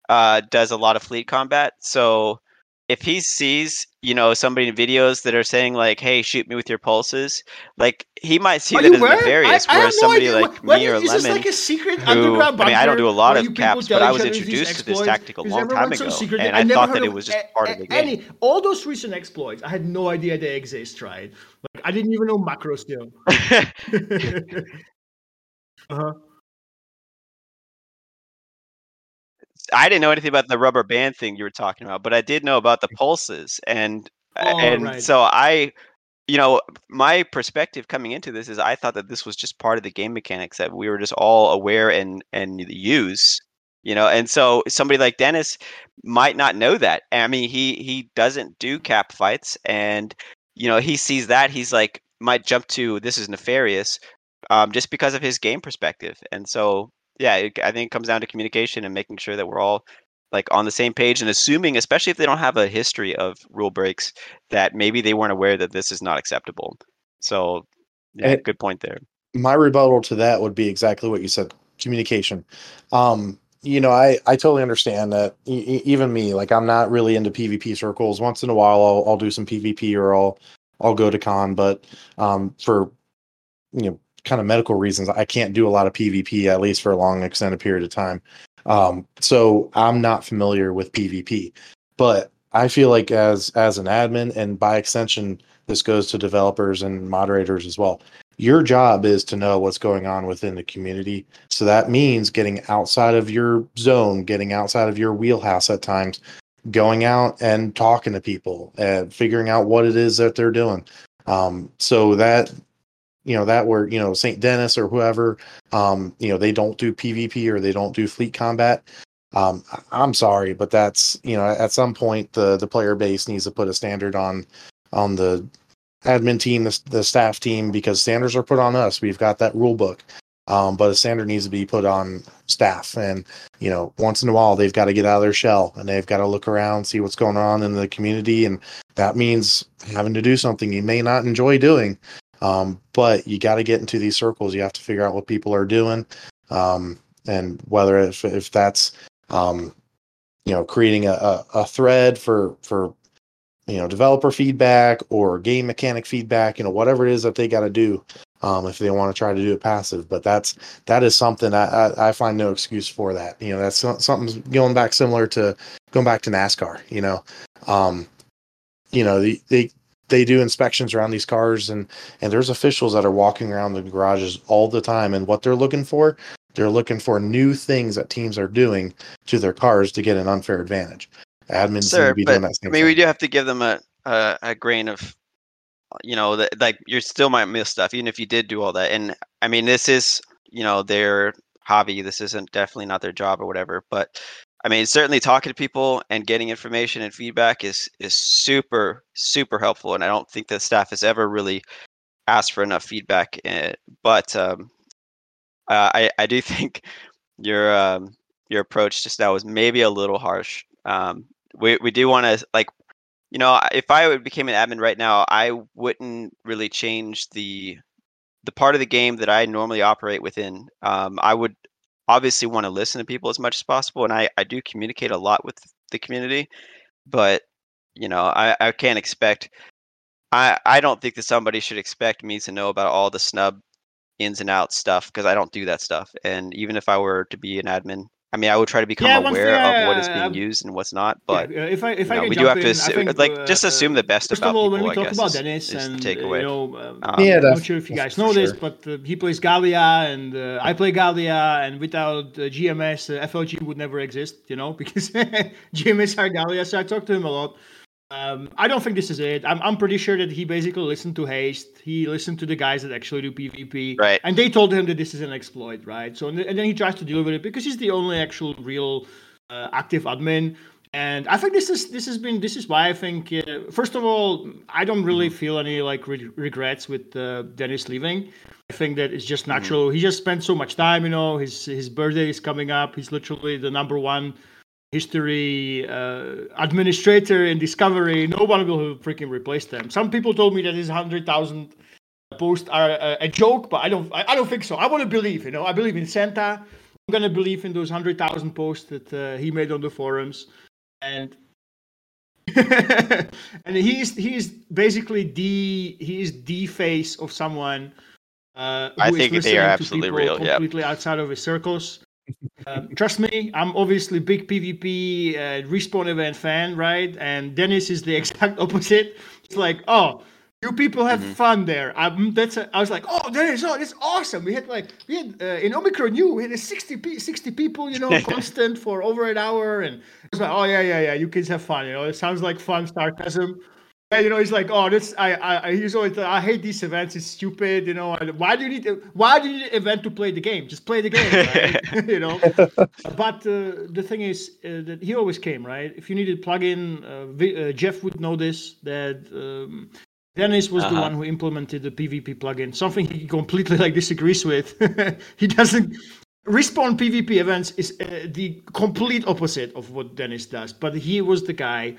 uh, does a lot of fleet combat. So if he sees, you know, somebody in videos that are saying like, "Hey, shoot me with your pulses," like he might see Are that as aware? nefarious. I, I whereas no somebody idea. like What- me or is Lemon, like a secret who underground I mean, I don't do a lot of caps, but I was introduced to this tactic a long time ago, secretive. and I I thought that it was just a- part of the game. Any all those recent exploits, I had no idea they exist. Right? Like I didn't even know macros still. <laughs> <laughs> uh-huh. I didn't know anything about the rubber band thing you were talking about, but I did know about the pulses, and Oh, and right. so I, you know, my perspective coming into this is I thought that this was just part of the game mechanics that we were just all aware and and use, you know, and so somebody like Dennis might not know that. I mean, he he doesn't do cap fights, and you know, he sees that he's like might jump to this is nefarious, um, just because of his game perspective, and so yeah, it, I think it comes down to communication and making sure that we're all like on the same page and assuming, especially if they don't have a history of rule breaks, that maybe they weren't aware that this is not acceptable. So, yeah, And- good point there. my rebuttal to that would be exactly what you said communication um you know i i totally understand that e- even me like i'm not really into pvp circles once in a while i'll, I'll do some pvp or i'll i'll go to con but um for you know kind of medical reasons i can't do a lot of pvp at least for a long extended period of time um so i'm not familiar with pvp but i feel like as as an admin and by extension this goes to developers and moderators as well your job is to know what's going on within the community. So that means getting outside of your zone, getting outside of your wheelhouse at times, going out and talking to people and figuring out what it is that they're doing. Um, so that, you know, that where, you know, St. Dennis or whoever, um, you know, they don't do PvP or they don't do fleet combat. Um, I'm sorry, but that's, you know, at some point the, the player base needs to put a standard on, on the admin team, the, the staff team, because standards are put on us. We've got that rule book, um, but a standard needs to be put on staff. And you know, once in a while, they've got to get out of their shell and they've got to look around, see what's going on in the community, and that means having to do something you may not enjoy doing. Um, but you got to get into these circles. You have to figure out what people are doing, um, and whether if if that's um, you know creating a, a, a thread for for you know developer feedback or game mechanic feedback you know whatever it is that they got to do um, if they want to try to do it passive. But that's that is something I, I, I find no excuse for that. You know that's so- something going back similar to going back to nascar you know? Um, you know they, they they do inspections around these cars and and there's officials that are walking around the garages all the time and what they're looking for they're looking for new things that teams are doing to their cars to get an unfair advantage admins Sir, to be but doing that I mean, thing. we do have to give them a, a, a grain of, you know, that like you still might miss stuff, even if you did do all that. And I mean, this is, you know, their hobby. This isn't definitely not their job or whatever. But I mean, certainly talking to people and getting information and feedback is is super super helpful. And I don't think the staff has ever really asked for enough feedback. eh, But um, uh, I I do <laughs> think your um, your approach just now was maybe a little harsh. Um, we we do want to like you know if I became an admin right now, I wouldn't really change the the part of the game that I normally operate within. Um, I would obviously want to listen to people as much as possible, and I I do communicate a lot with the community, but you know I I can't expect. I I don't think that somebody should expect me to know about all the snub ins and outs stuff because I don't do that stuff. And even if I were to be an admin, I mean, I would try to become Yeah, aware thing of what is being I've- used and what's not. But yeah, uh, if I if you I know, can we do have to in, I assume, think, like just uh, assume the best First about of all, when people. we I talk guess about is, Dennis is and the uh, takeaway. you know, um, Um, Yeah, I'm not sure if you guys for know this, but uh, he plays Gallia, and uh, I play Gallia, and without uh, GMS, uh, FLG would never exist, you know, <laughs> because GMS are Gallia. So I talk to him a lot. Um, I don't think this is it. I'm, I'm pretty sure that he basically listened to Haste. He listened to the guys that actually do PvP, Right. And they told him that this is an exploit, right? So and, then he tries to deal with it because he's the only actual real uh, active admin. and I think this is this has been this is why I think uh, first of all I don't really feel any like re- regrets with uh, Dennis leaving. I think that it's just natural. Mm-hmm. He just spent so much time, you know. His his birthday is coming up. He's literally the number one history uh, administrator in Discovery. No one will freaking replace them. Some people told me that his hundred thousand posts are a, a, joke, but I don't. I, I don't think so. I want to believe. You know, I believe in Santa. I'm gonna believe in those hundred thousand posts that uh, he made on the forums and <laughs> and he's he's basically the he is the face of someone uh, who I think is they are absolutely real. Completely yep. outside of his circles. Um, trust me, I'm obviously big PvP uh, respawn event fan, right? And Dennis is the <laughs> exact opposite. It's like, oh, you people have mm-hmm. fun there. Um, that's a, I was like, oh, that is oh, that's awesome. We had like we had uh, in Omicron U, we had 60, 60 people, you know, <laughs> constant for over an hour, and it's like, oh yeah, yeah, yeah, you kids have fun. You know, it sounds like fun sarcasm. And you know, he's like, oh, this. I, I, he's always, I hate these events. It's stupid. You know, why do you need, why do you need an event to play the game? Just play the game, right? <laughs> <laughs> you know. But uh, the thing is uh, that he always came, right? If you needed plugin, uh, uh, Jeff would know this. That um, Dennis was uh-huh. the one who implemented the PvP plugin, something he completely like disagrees with. <laughs> he doesn't respawn PvP events is uh, the complete opposite of what Dennis does, but he was the guy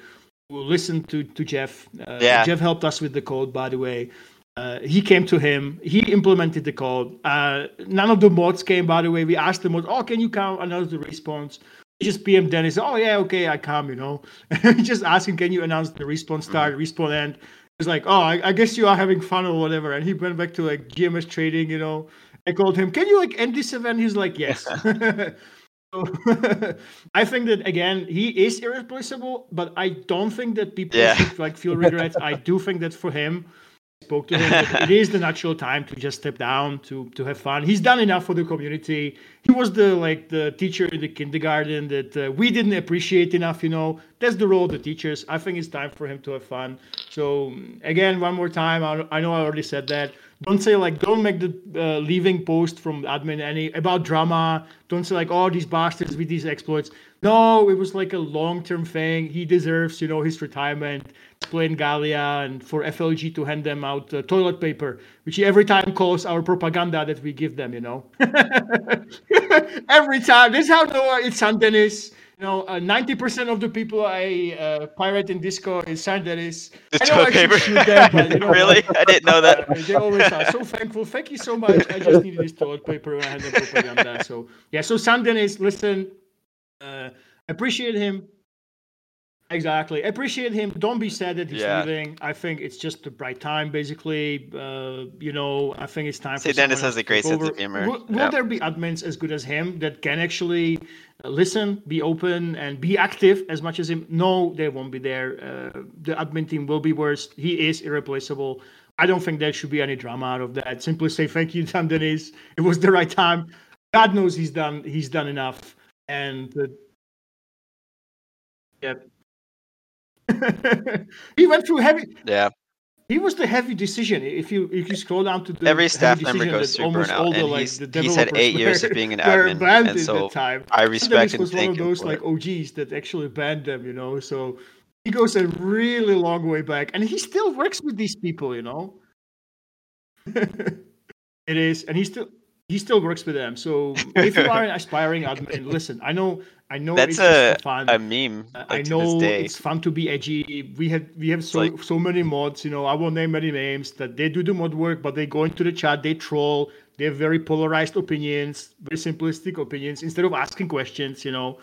who listened to to Jeff. Uh, yeah. Jeff helped us with the code, by the way. Uh, he came to him. He implemented the code. Uh, none of the mods came, by the way. We asked the mods, "Oh, can you count announce the respawns?" He just PM Dennis. Oh yeah, okay, I come. You know, <laughs> just asking, "Can you announce the response start, mm-hmm. respawn end?" was like, "Oh, I, I, guess you are having fun or whatever," and he went back to like GMS trading. You know, I called him, "Can you like end this event?" He's like, "Yes." <laughs> <laughs> <laughs> I think that again, he is irreplaceable, but I don't think that people yeah. should like feel regrets. <laughs> I do think that for him, spoke to him. it is the natural time to just step down to to have fun. He's done enough for the community. He was the like the teacher in the kindergarten that uh, we didn't appreciate enough. You know, that's the role of the teachers. I think it's time for him to have fun. So again, one more time. I, I know I already said that. Don't say like don't make the uh, leaving post from admin any about drama. Don't say like oh these bastards with these exploits. No, it was like a long term thing. He deserves you know his retirement explain Gallia and for FLG to hand them out uh, toilet paper, which he every time calls our propaganda that we give them, you know. <laughs> every time. This is how Noah it's San Denis. You know, uh, 90% of the people I uh, pirate in Disco is San Denis. The toilet paper? Them, but, you know, <laughs> really? I didn't know that. they always are so thankful. Thank you so much. I just needed this toilet paper and I had the propaganda. So, yeah, so San Denis, listen, uh, appreciate him Exactly. Appreciate him. Don't be sad that he's yeah. leaving. I think it's just the right time, basically. Uh, you know, I think it's time Say for Dennis has a great sense of humor. Will, will yep. there be admins as good as him that can actually uh, listen, be open, and be active as much as him? No, they won't be there. Uh, the admin team will be worse. He is irreplaceable. I don't think there should be any drama out of that. Simply say thank you, <laughs> Dan Dennis. It was the right time. God knows he's done. He's done enough. And uh, yeah he went through heavy. Yeah. He was the heavy decision. If you if you scroll down to the every staff member goes through burnout, all the, and like, he's, the he's had eight years of being an <laughs> admin, and so time. I respect and was one of those like OGs that actually banned them, you know. So he goes a really long way back, and he still works with these people, you know. <laughs> it is, and he still he still works with them. So if you are an aspiring admin, listen, I know I know that's a fun. a meme. Like, I know it's fun to be edgy. We have we have so like, so many mods. You know, I won't name any names that they do the mod work, but they go into the chat, they troll. They have very polarized opinions, very simplistic opinions. Instead of asking questions, you know,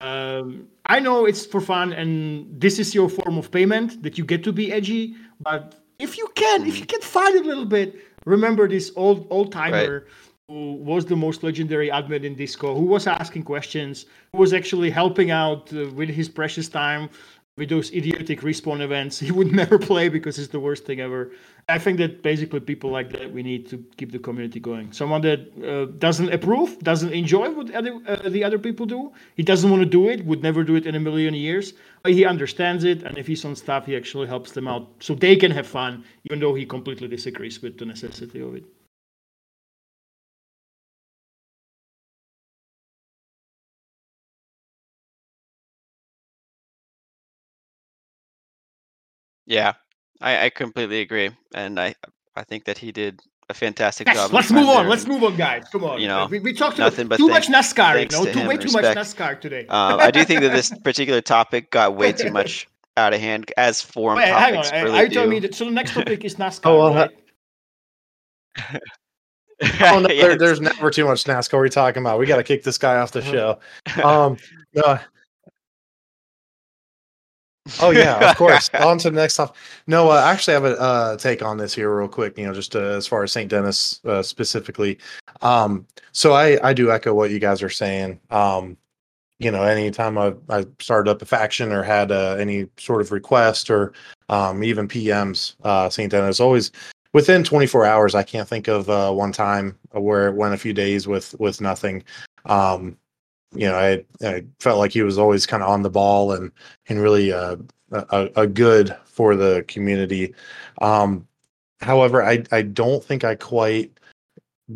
um, I know it's for fun, and this is your form of payment that you get to be edgy. But if you can, if you can find a little bit, remember this old old timer. Right who was the most legendary admin in Disco, who was asking questions, who was actually helping out uh, with his precious time with those idiotic respawn events. He <laughs> would never play because it's the worst thing ever. I think that basically people like that we need to keep the community going. Someone that uh, doesn't approve, doesn't enjoy what other, uh, the other people do, he doesn't want to do it, would never do it in a million years. But he understands it, and if he's on staff, he actually helps them out so they can have fun, even though he completely disagrees with the necessity of it. Yeah, I, I completely agree, and I I think that he did a fantastic Yes, job. let's move on. there, Let's and, move on, guys. Come on. you know, we, we talked nothing too, but too much NASCAR. You know, to too way too much. NASCAR today. Um, I do think that this particular topic got way too <laughs> much out of hand, as forum Wait, hang on. topics Are really you telling do. me that? So the next topic is <laughs> NASCAR, Oh, well, right? Oh <laughs> no, Yeah, there, there's never too much NASCAR. we're talking about? We got to kick this guy off the show. Um, no. Oh yeah, of <laughs> course. on to the next topic. No, uh, I actually have a uh, take on this here, real quick. You know, just uh, as far as St. Dennis uh, specifically. Um, so I I do echo what you guys are saying. Um, you know, anytime I I started up a faction or had uh, any sort of request or um, even PMs, uh, St. Dennis always within 24 hours. I can't think of uh, one time where it went a few days with with nothing. Um, you know, I, I felt like he was always kind of on the ball and and really uh, a, a good for the community. Um, however, I I don't think I quite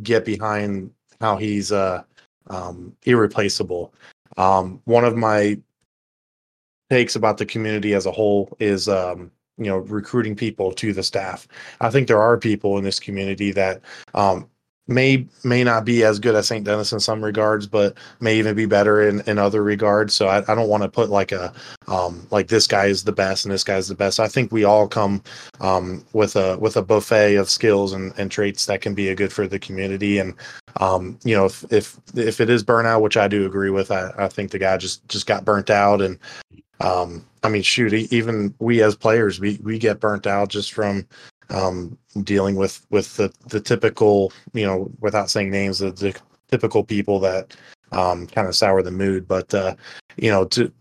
get behind how he's uh, um, irreplaceable. Um, one of my takes about the community as a whole is um, you know recruiting people to the staff. I think there are people in this community that um, may may not be as good as St. Dennis in some regards, but may even be better in, in other regards. So I, I don't want to put like a um, like this guy is the best and this guy's the best. I think we all come um, with a with a buffet of skills and, and traits that can be a good for the community. And um, you know, if if if it is burnout, which I do agree with, I, I think the guy just just got burnt out and um, I mean, shoot, even we as players, we we get burnt out just from um, dealing with with the the typical, you know, without saying names, the, the typical people that um, kind of sour the mood. But uh, you know, to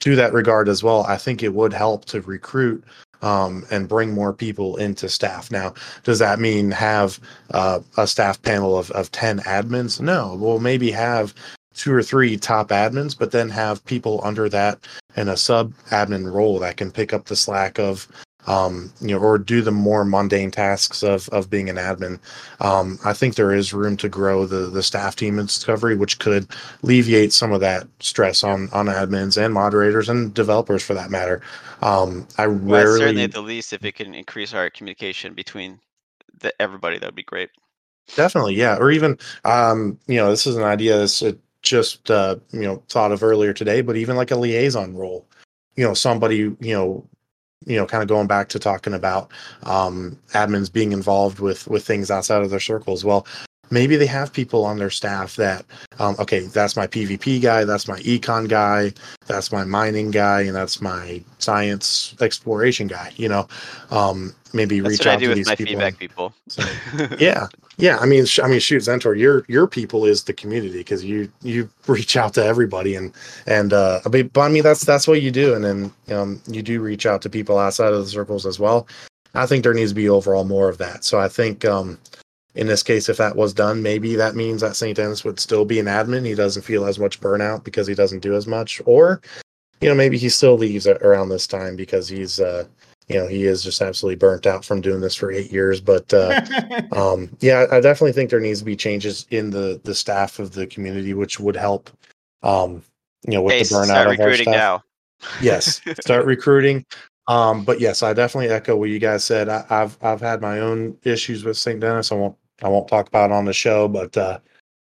to that regard as well, I think it would help to recruit um, and bring more people into staff. Now, does that mean have uh, a staff panel of of ten admins? No, we'll maybe have two or three top admins, but then have people under that in a sub admin role that can pick up the slack of um you know or do the more mundane tasks of of being an admin um i think there is room to grow the the staff team in discovery which could alleviate some of that stress on on admins and moderators and developers for that matter um i Well, rarely certainly at the least, if it can increase our communication between the, everybody, that would be great. Definitely, yeah. Or even, um, you know, this is an idea that's uh, just, uh, you know, thought of earlier today, but even like a liaison role, you know, somebody, you know, you know, kind of going back to talking about um, admins being involved with with things outside of their circles. Well, maybe they have people on their staff that, um, okay, that's my PvP guy, that's my econ guy, that's my mining guy, and that's my science exploration guy. You know, um, maybe That's reach what I out do to with these my people. feedback people. So, <laughs> yeah yeah i mean sh- i mean shoot zentor your your people is the community because you you reach out to everybody and and uh i mean but i mean that's that's what you do and then um you do reach out to people outside of the circles as well i think there needs to be overall more of that so i think um in this case if that was done maybe that means that st dennis would still be an admin. He doesn't feel as much burnout because he doesn't do as much. Or you know maybe he still leaves around this time because he's uh you know he is just absolutely burnt out from doing this for eight years. But uh <laughs> um yeah i definitely think there needs to be changes in the the staff of the community which would help um you know with hey, the burnout start of our staff. now. yes start <laughs> recruiting. Um but yes i definitely echo what you guys said. I, i've i've had my own issues with st dennis. I won't i won't talk about it on the show but uh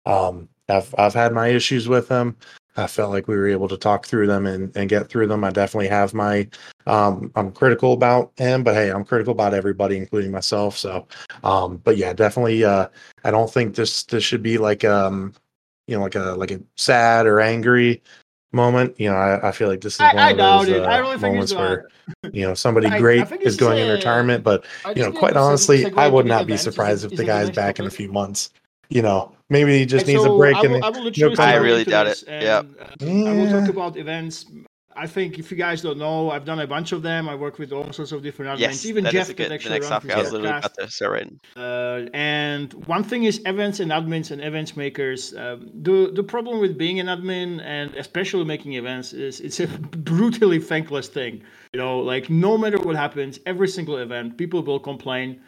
um i've i've had my issues with them. I felt like we were able to talk through them and and get through them. I definitely have my um i'm critical about him but hey i'm critical about everybody including myself so um but yeah definitely uh i don't think this this should be like um you know like a like a sad or angry moment you know i, I feel like this is I- one I of doubt those it. I uh, really moments it's where you know somebody <laughs> I- I great think is it's, going in retirement but you know quite it's a honestly i would not be events. Is it- surprised if the guy's back in a few months you know maybe he just And needs a so break I will, and I will literally come I really doubt it. Yeah, I will talk about events. I think if you guys don't know, I've done a bunch of them. I work with all sorts of different events. Yes, Even Jeff is a that good. Actually topic this I was literally podcast. about to start writing. Uh, and one thing is events and admins and events makers. Um, the the problem with being an admin and especially making events is it's a <laughs> brutally thankless thing. You know, like no matter what happens, every single event, people will complain.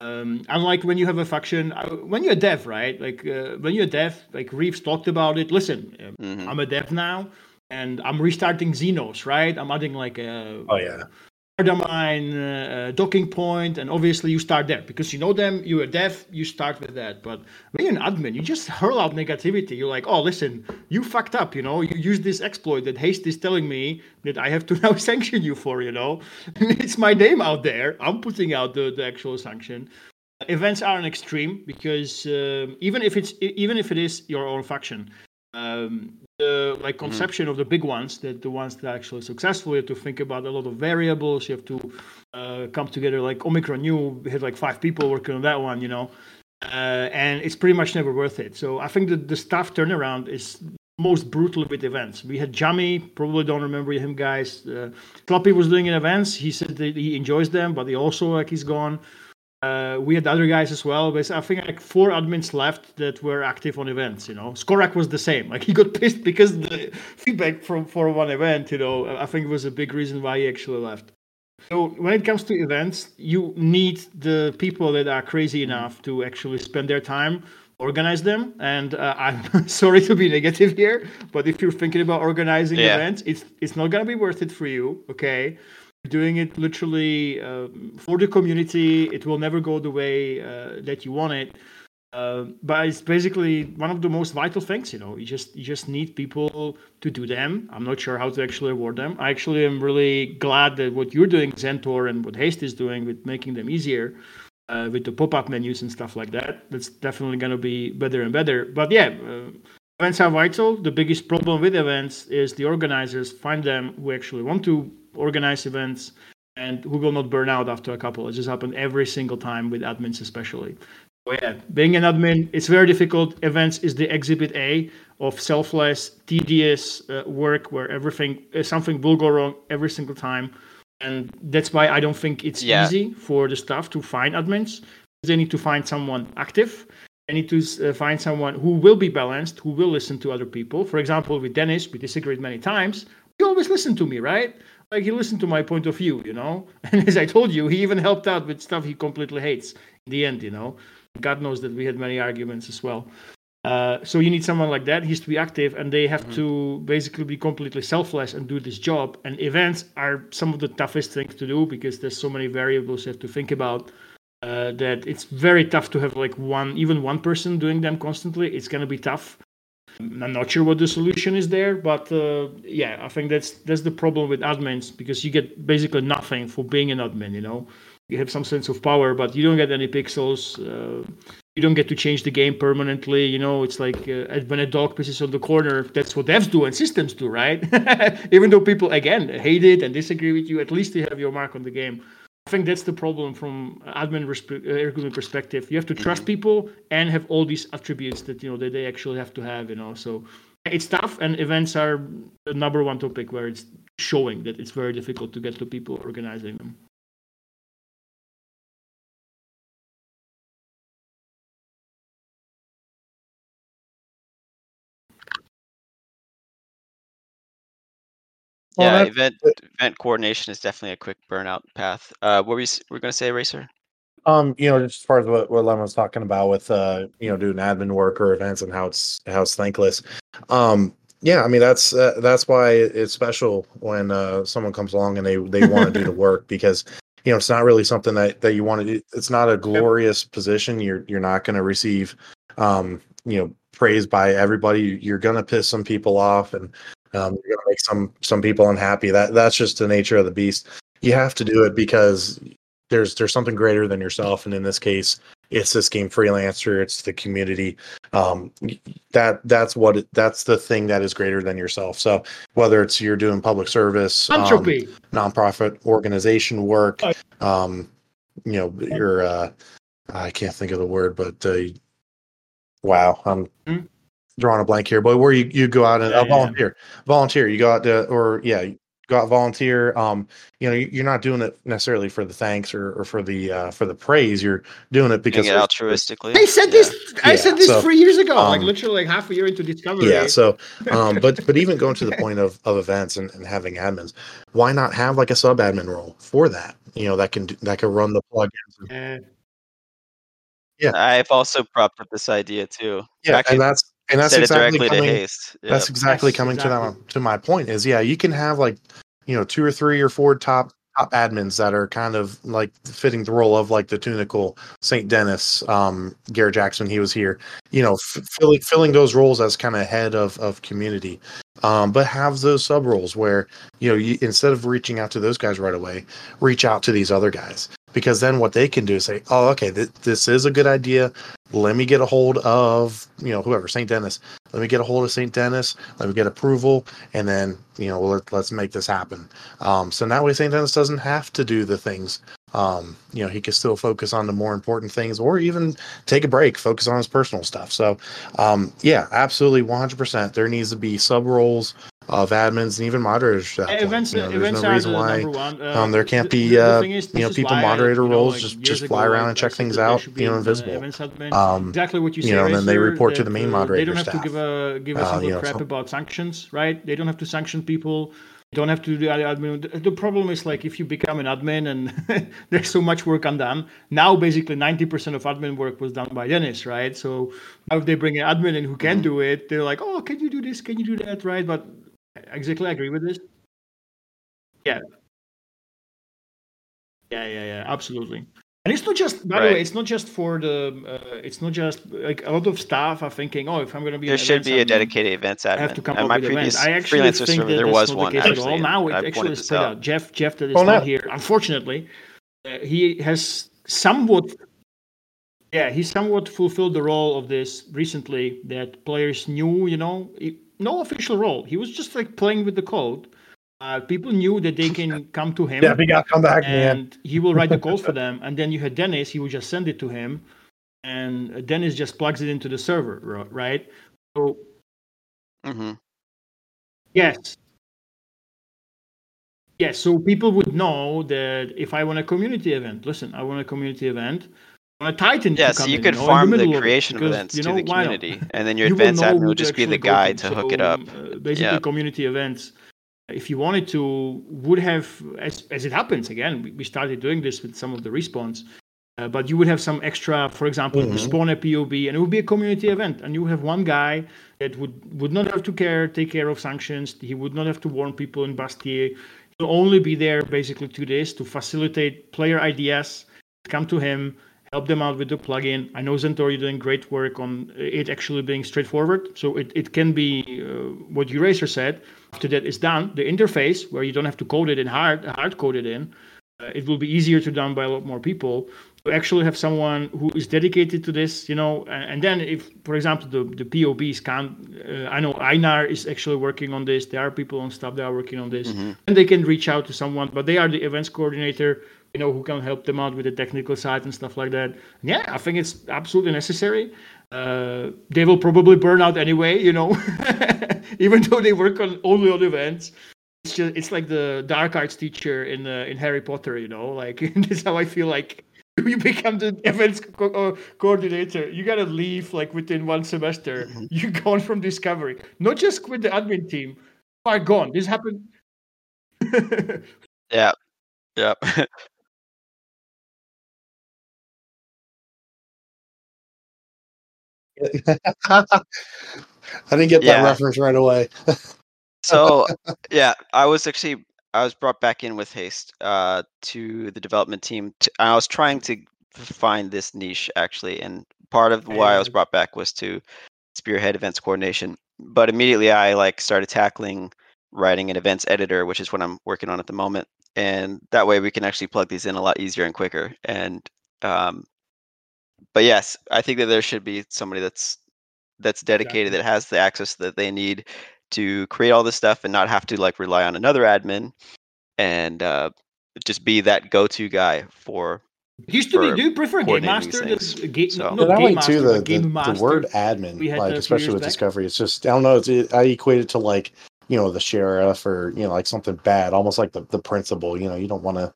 Um, unlike when you have a faction, uh, when you're a dev, right? Like uh, when you're a dev, like Reeves talked about it. Listen, um, Mhm. I'm a dev now, and I'm restarting Xenos, right? I'm adding like a oh yeah Ardamine uh, docking point, and obviously you start there because you know them, you are deaf, you start with that. But when you're an admin, you just hurl out negativity. You're like, oh, listen, you fucked up, you know, you use this exploit that Haste is telling me that I have to <laughs> now sanction you for, you know. <laughs> it's my name out there. I'm putting out the, the actual sanction. Events are an extreme because um, even if it's even if it is your own faction, um, the like mm-hmm. conception mm-hmm. of the big ones, that the ones that are actually successful, you have to think about a lot of variables. You have to uh, come together. Like Omicron, you had like five people working on that one, you know, uh, and it's pretty much never worth it. So I think that the staff turnaround is most brutal with events. We had jami probably don't remember him, guys. Uh, Kloppy was doing in events. He said that he enjoys them, but he also like he's gone. Uh, we had other guys as well, but I think like four admins left that were active on events. You know, Skorak was the same. <laughs> Like he got pissed because the feedback from for one event. You know, I think it was a big reason why he actually left. So when it comes to events, you need the people that are crazy enough to actually spend their time organize them. And uh, I'm <laughs> sorry to be negative here, but if you're thinking about organizing yeah. events, it's it's not gonna be worth it for you. Okay doing it literally uh, for the community. It will never go the way uh, that you want it. Uh, but it's basically one of the most vital things, you know. You just you just need people to do them. I'm not sure how to actually award them. I actually am really glad that what you're doing, Zentor, and what Haste is doing with making them easier, uh, with the pop-up menus and stuff like that. That's definitely going to be better and better. But yeah, uh, events are vital. The biggest problem with events is the organizers find them who actually want to organize events, and who will not burn out after a couple. It just happened every single time with admins, especially. So yeah, being an admin, it's very difficult. Events is the exhibit A of selfless, tedious uh, work where everything, uh, something will go wrong every single time, and that's why I don't think it's yeah. easy for the staff to find admins. They need to find someone active. They need to uh, find someone who will be balanced, who will listen to other people. For example, with Dennis, we disagreed many times. He always listened to me, right? Like he listened to my point of view, you know. <laughs> And as I told you, he even helped out with stuff he completely hates in the end, you know. God knows that we had many arguments as well. Uh, so you need someone like that. He has to be active, and they have mm-hmm. to basically be completely selfless and do this job. And events are some of the toughest things to do because there's so many variables you have to think about. Uh, that it's very tough to have like one, even one person doing them constantly. It's gonna be tough. I'm not sure what the solution is there, but uh, yeah, I think that's that's the problem with admins because you get basically nothing for being an admin. You know, you have some sense of power, but you don't get any pixels. Uh, you don't get to change the game permanently. You know, it's like uh, when a dog pisses on the corner. That's what devs do and systems do, right? <laughs> Even though people again hate it and disagree with you, at least you have your mark on the game. I think that's the problem from admin resp- uh, perspective. You have to trust mm-hmm. people and have all these attributes that you know that they actually have to have. You know, so it's tough, and events are the number one topic where it's showing that it's very difficult to get to people organizing them. Yeah, event event coordination is definitely a quick burnout path. Uh, what were we we're going to say, Racer? Um, you know, just as far as what, what Lemon was talking about with uh, you know, doing admin work or events and how it's how it's thankless. Um, yeah, I mean that's uh, that's why it's special when uh, someone comes along and they they want to do the <laughs> work because you know it's not really something that that you want to do. It's not a glorious position. You're you're not going to receive um, you know praise by everybody. You're going to piss some people off and um, you're going to make some some people unhappy. That that's just the nature of the beast. You have to do it because there's there's something greater than yourself, and in this case, it's this game freelancer. It's the community. Um, that that's what it, that's the thing that is greater than yourself. So whether it's you're doing public service, um, nonprofit organization work, um, you know, you're uh, I can't think of the word, but uh, wow, I'm. Mm-hmm drawing a blank here, but where you, you go out and yeah, uh, volunteer, yeah. volunteer, you go out to, or yeah, go out volunteer. Um, you know, you're not doing it necessarily for the thanks or, or for the uh, for the praise. You're doing it because it altruistically. I said this. I said this so, three years ago, um, like literally like half a year into discovery. Yeah. So, um, but but even going to the <laughs> point of of events and, and having admins, why not have like a sub admin role for that? You know, that can that can run the plugins. And, yeah, I've also propped up this idea too. Yeah, Actually, and that's and that's exactly coming, yep. That's exactly coming exactly. to that to my point is yeah, you can have like you know two or three or four top top admins that are kind of like fitting the role of like the Tunicle, St. Dennis, um, Garrett Jackson, he was here, you know, f- filling filling those roles as kind of head of of community. Um, but have those sub roles where you know you, instead of reaching out to those guys right away, reach out to these other guys because then what they can do is say, oh, okay, th- this is a good idea. Let me get a hold of you know whoever St. Dennis. Let me get a hold of St. Dennis. Let me get approval, and then you know let, let's make this happen. Um, so that way St. Dennis doesn't have to do the things um, you know, he can still focus on the more important things or even take a break, focus on his personal stuff. So, um, yeah, absolutely 100%. There needs to be sub roles of admins and even moderators. Events, you know, there's events no reason why one. Uh, um, there can't be the uh, is, you know people moderator I, roles know, just like just ago, fly around I, and check things out, you know, invisible. Um, exactly what you, you say, know, and then they report to the main uh, They don't have staff. to give a give a Uh, single you know, crap so- about sanctions, right? They don't have to sanction people. They don't have to do the admin. The- problem is like if you become an admin and <laughs> there's so much work undone. Now basically 90% of admin work was done by Dennis, right? So now if they bring an admin in who can Mhm. do it, they're like, oh, can you do this? Can you do that? Right? But exactly, I agree with this. Yeah. Yeah, yeah, yeah, absolutely. And it's not just, by the way, it's not just for the, uh, it's not just like a lot of staff are thinking, oh, if I'm going to be, There should events be a dedicated events admin. I have to admin. come And up my with previous events. I actually freelancer think server, that there was one the at actually. all. Now it I actually pointed is spread out. out. Jeff, Jeff, that is Oh, not no. here, unfortunately, uh, he has somewhat, yeah, he somewhat fulfilled the role of this recently that players knew, you know, he- no official role. He was just like playing with the code. Uh, people knew that they can <laughs> come to him Yeah, we got come back, man. and he will write the code for <laughs> them. And then you had Dennis, he would just send it to him, and Dennis just plugs it into the server, right? So hmm yes, yes. So people would know that if I want a community event, listen, I want a community event. I a Titan to Yeah, so you in, could know, in farm the, middle of it, creation of because, events you to the community, and then your You will admin who will just be the actually go guide to hook it up. uh, basically, Yeah. community events, if you wanted to, would have, as, as it happens, again, we, we started doing this with some of the respawns, uh, but you would have some extra, for example, Mhm. respawn a POB, and it would be a community event, and you have one guy that would, would not have to care, take care of sanctions, he would not have to warn people in Bastille, he'll only be there basically two days to facilitate player ideas, come to him, help them out with the plugin. I know Zentor, you're doing great work on it actually being straightforward. So it, it can be uh, what Eraser said. After that is done, the interface where you don't have to code it in hard, hard code it in, uh, it will be easier to done by a lot more people. To actually have someone who is dedicated to this, you know, and, and then if, for example, the, the POBs can't, uh, I know Einar is actually working on this. There are people on staff that are working on this, Mhm. and they can reach out to someone, but they are the events coordinator you know, who can help them out with the technical side and stuff like that. Yeah, I think it's absolutely necessary. Uh, they will probably burn out anyway, you know, <laughs> even though they work on only on events. It's just it's like the dark arts teacher in uh, in Harry Potter, you know, like <laughs> this is how I feel like <laughs> you become the events co- uh, coordinator. You gotta leave like within one semester. Mhm. You're gone from Discovery, not just quit the admin team. You are gone. This happened. Yeah. Yep. I didn't get that Yeah. reference right away. so <laughs> yeah, I was actually I was brought back in with haste uh, to the development team. To, I was trying to find this niche actually, and part of why I was brought back was to spearhead events coordination. But immediately I like started tackling writing an events editor, which is what I'm working on at the moment, and that way we can actually plug these in a lot easier and quicker. And um, but yes, I think that there should be somebody that's that's dedicated Exactly. that has the access that they need to create all this stuff and not have to like rely on another admin and uh, just be that go-to guy for It used to be. Do you prefer Game Master? these The, things. ga- So- not But I Game Master, too but the, Game the, Master. the word admin, like especially with back. Discovery. It's just I don't know. It's it, I equate it to like you know the sheriff or you know like something bad, almost like the the principal. You know, you don't want to.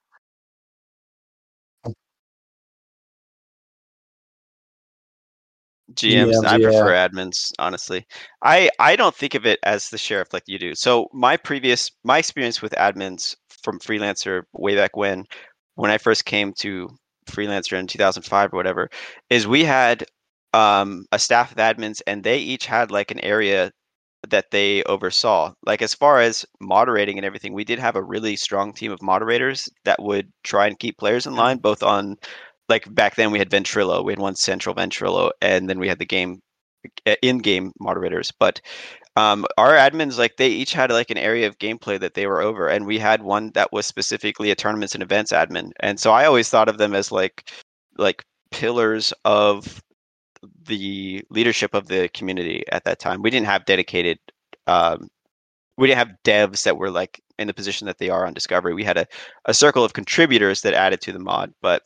GMs. GMs, I yeah. prefer admins, honestly. I I don't think of it as the sheriff like you do. So my previous my experience with admins from freelancer way back when, when I first came to freelancer in 2005 or whatever, is we had um, a staff of admins and they each had like an area that they oversaw. Like as far as moderating and everything, we did have a really strong team of moderators that would try and keep players in line, both on like back then we had Ventrilo, we had one central Ventrilo, and then we had the game in-game moderators. But um, our admins like they each had like an area of gameplay that they were over, and we had one that was specifically a tournaments and events admin. And so I always thought of them as like like pillars of the leadership of the community at that time. We didn't have dedicated um, we didn't have devs that were like in the position that they are on Discovery. We had a, a circle of contributors that added to the mod, but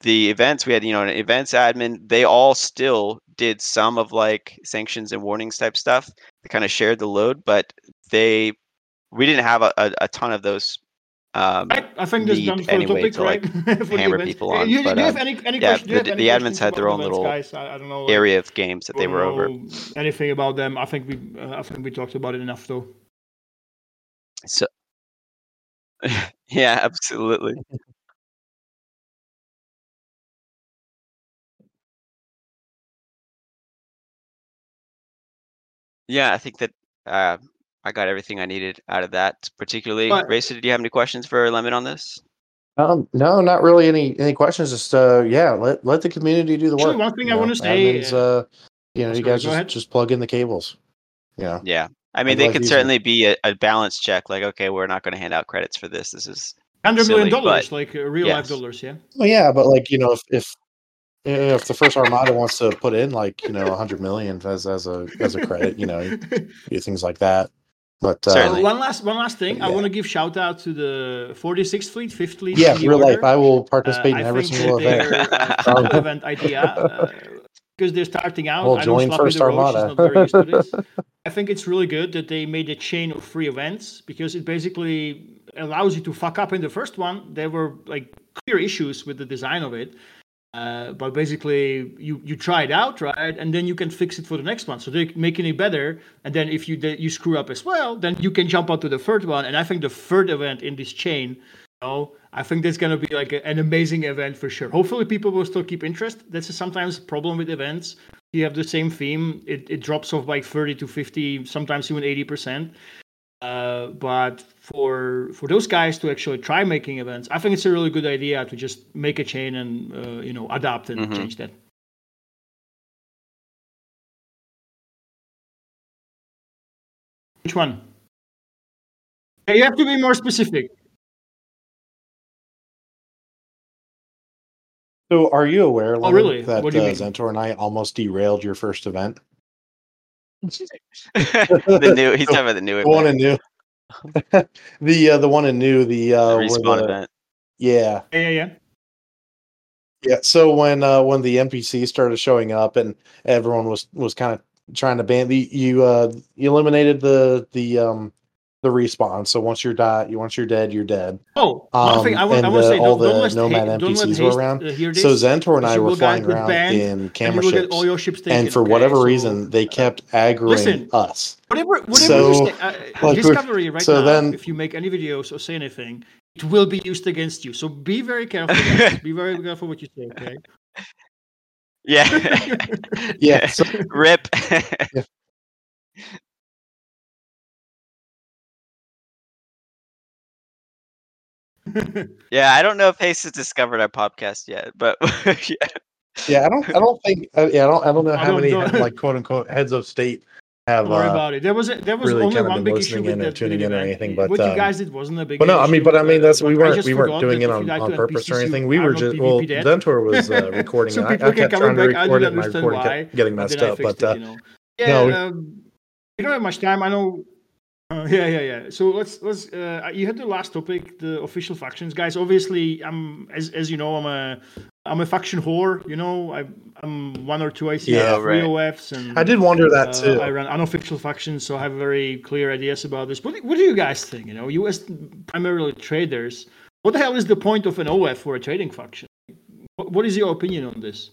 the events we had, you know, an events admin, they all still did some of like sanctions and warnings type stuff. They kind of shared the load, but they we didn't have a, a, a ton of those um, I, I think this done for anyway the topic, to, like, right? <laughs> For the hammer people on, You, but, do you have um, any, any yeah, question- the- any the admins questions had their own events, little guys? I, I don't know. like, area of games that they were over. Anything about them? I think we, uh, I think we talked about it enough, though. So <laughs> yeah, absolutely. <laughs> Yeah, I think that uh, I got everything I needed out of that. Particularly, But- Racer, did you have any questions for Lemon on this? Um, no, not really any any questions. Just uh, yeah, let let the community do the Actually, work. one thing you I know? wanna say, Admins, uh, uh, you know, you guys just ahead. just plug in the cables. Yeah, Yeah, I mean, I'd they like could these- certainly be a, a balance check. Like, okay, we're not going to hand out credits for this. This is Hundred million dollars, like uh, real life dollars, yeah. well, yeah, but like you know, if if if the first Armada wants to put in like you know a hundred million as as a as a credit, you know, <laughs> do things like that. But uh, one last, one last thing. I want to give shout out to the 46th fleet, 5th fleet. yeah, in the real life. I will Uh, participate I in every think single event. uh, <laughs> event idea, because they're starting out. We'll I know join First the Roach Armada. not very used to this. <laughs> I think it's really good that they made a chain of free events because it basically allows you to fuck up in the first one. There were like clear issues with the design of it. Uh, but basically, you you try it out, right, and then you can fix it for the next one. So they're making it better, and then if you you screw up as well, then you can jump onto the third one. And I think the third event in this chain, you know, I think that's gonna be like a, an amazing event for sure. Hopefully, people will still keep interest. That's sometimes a problem with events. You have the same theme, it, it drops off by thirty to fifty, sometimes even eighty percent. Uh, but for for those guys to actually try making events, I think it's a really good idea to just make a chain and uh, you know adapt and Mhm. change that. Which one? You have to be more specific. So, are you aware, Leonard, Oh, really? that What do you uh, mean? Zentor and I almost derailed your first event? <laughs> <laughs> the new. He's talking about the new one event, in new, <laughs> the uh, the one in new, the the uh, where respawn the- event. yeah, Yeah, yeah, yeah. yeah. So when uh, when the NPC started showing up and everyone was was kind of trying to ban the you uh you eliminated the the um the respawn. So once you're die, you once you're dead, you're dead. Oh, I Um, want, I and want to the- say, all don't, don't the let Nomad ha- NPCs were haste, around. uh. So Zentor and I were flying around banned, in camera you ships, your ships taken. and for okay? whatever So, reason, they uh, kept aggroing listen, us. Whatever, whatever So, you say, uh, <laughs> like, Discovery right so now, then- if you make any videos or say anything, it will be used against you. So be very careful. be very careful what you say, okay? <laughs> Yeah. <laughs> Yeah, so- Rip. yeah, <laughs> I don't know if Haste has discovered our podcast yet, but <laughs> yeah. Yeah, I don't. I don't think. Uh, yeah, I don't. I don't know I how don't many know. like quote unquote heads of state have. Don't worry Uh, about it. There was a, there was really only kind of one been big issue listening with in or that tuning in or anything, but, what you um, guys did wasn't a big. but no, I mean, but I mean, that's we weren't we weren't doing it on, like on purpose or anything. We were just well, PvP dead. Zentor was uh, <laughs> recording so it. I, I kept trying to back. I record didn't it, and my understand recording why. kept getting messed up. But uh, you. Yeah, no, um, we don't have much time. I know. Uh, yeah, yeah, yeah. So let's let's. Uh, you had the last topic, the official factions, guys. Obviously, I'm as as you know, I'm a I'm a faction whore. You know, I, I'm one or two ICs, Yeah, right. OFs, and I did wonder that uh, too. I run unofficial factions, so I have very clear ideas about this. What, what do you guys think? You know, you as primarily traders, what the hell is the point of an OF for a trading faction? What, what is your opinion on this?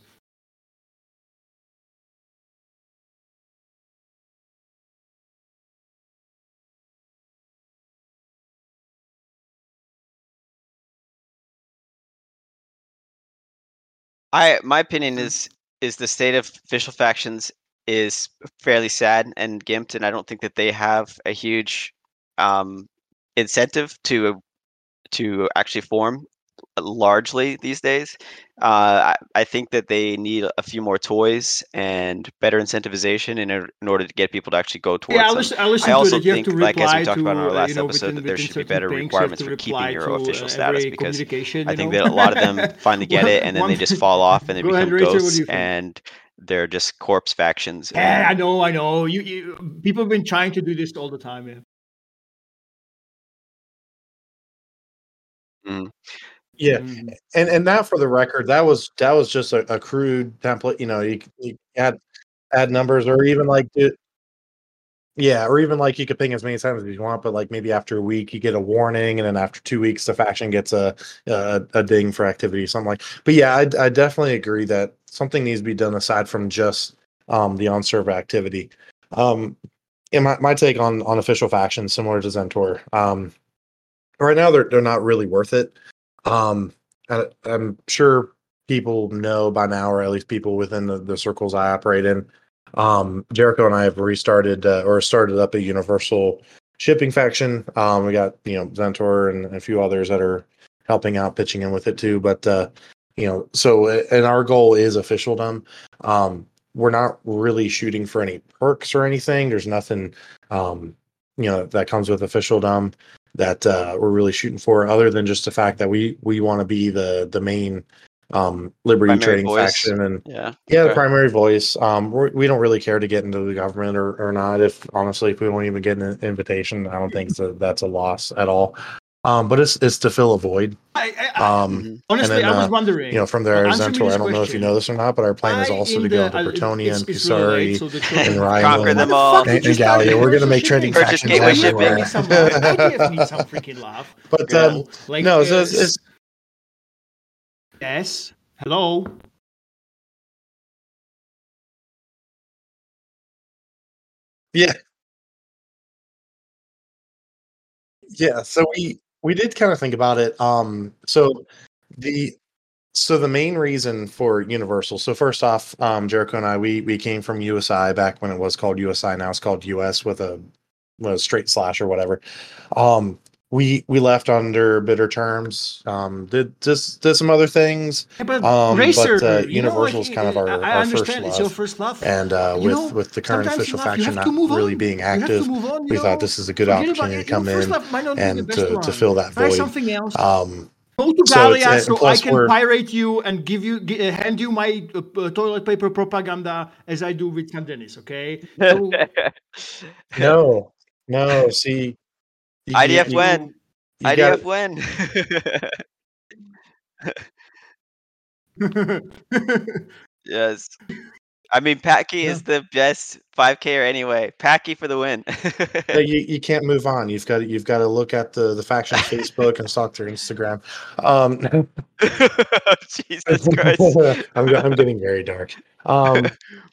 I my opinion is is the state of official factions is fairly sad and gimped, and I don't think that they have a huge um, incentive to to actually form largely these days. Uh, I, I think that they need a few more toys and better incentivization in, in order to get people to actually go towards Yeah, I listen, I listen I to also it. You have think, to like as we talked to, about in our uh, last you know, episode, within- that there should be better things, you have requirements for keeping your official status because I think know? that a lot of them <laughs> finally get it and then they just fall off and <laughs> they ahead, become what do ghosts and they're just corpse factions. Yeah, I know, I know. You, you people have been trying to do this all the time. Yeah. Mm. Yeah, Mhm. and and that for the record, that was that was just a, a crude template. You know, you, you add add numbers or even like do, yeah, or even like you could ping as many times as you want, but like maybe after a week you get a warning, and then after two weeks the faction gets a a, a ding for activity, something like. But yeah, I, I definitely agree that something needs to be done aside from just um, the on server activity. Um, and my, my take on on official factions similar to Zentor. Um, right now they're they're not really worth it. Um, I, I'm sure people know by now, or at least people within the, the circles I operate in. Um, Jericho and I have restarted uh, or started up a universal shipping faction. Um, we got you know Zentor and a few others that are helping out, pitching in with it too. But uh, you know, so and our goal is officialdom. Um, we're not really shooting for any perks or anything. There's nothing, um, you know, that comes with officialdom that uh, we're really shooting for, other than just the fact that we we want to be the the main um, liberty Primary trading voice. faction and Yeah. yeah, the primary voice. Um, we're, we don't really care to get into the government or, or not. If honestly, if we won't even get an invitation, I don't think that's a loss at all. Um, but it's it's to fill a void. I, I, I- Um, Mhm. honestly, then, I was uh, wondering. you know, from there, Well, Zentor. I don't know if you know this or not, but our plan is also to go the- into uh, Bretonia it's- and it's related, Kusari so and children- Conquer them all. fuck? You and, and Gallia. We're going to make trading shipping. Purchase factions gateway IDF shipping. everywhere. needs some love. IDF needs some freaking love. <laughs> but you um. Like, no, so uh, it's, it's yes. Hello. Yeah. Yeah, so we we did kind of think about it. Um, so the so the main reason for Universal. So first off, um, Jericho and I we we came from USI back when it was called USI. Now it's called US with a, with a straight slash or whatever. Um, we we left under bitter terms. Um, did just did some other things, Yeah, but Um, but, Racer, uh, you know, Universal is kind of our- our first it's your love. first love. and uh, with know, with the current official you faction not really on. being You have to active, on, we know? thought this is a good opportunity to come in love might not be the and to, to fill that void. something else. Um, Go to so Gallia and so I can pirate you and give you uh, hand you my uh, uh, toilet paper propaganda as I do with San Dennis. Okay. So, <laughs> no, no. See, you- you- IDF you- win. you IDF gotta- win. <laughs> <laughs> yes. I mean, Packy Yeah. is the best 5K anyway. Packy for the win. yeah, <laughs> you, you can't move on. You've got to, you've got to look at the the faction's Facebook and stalk their Instagram. Um, Jesus Christ. I'm I'm getting very dark. Um,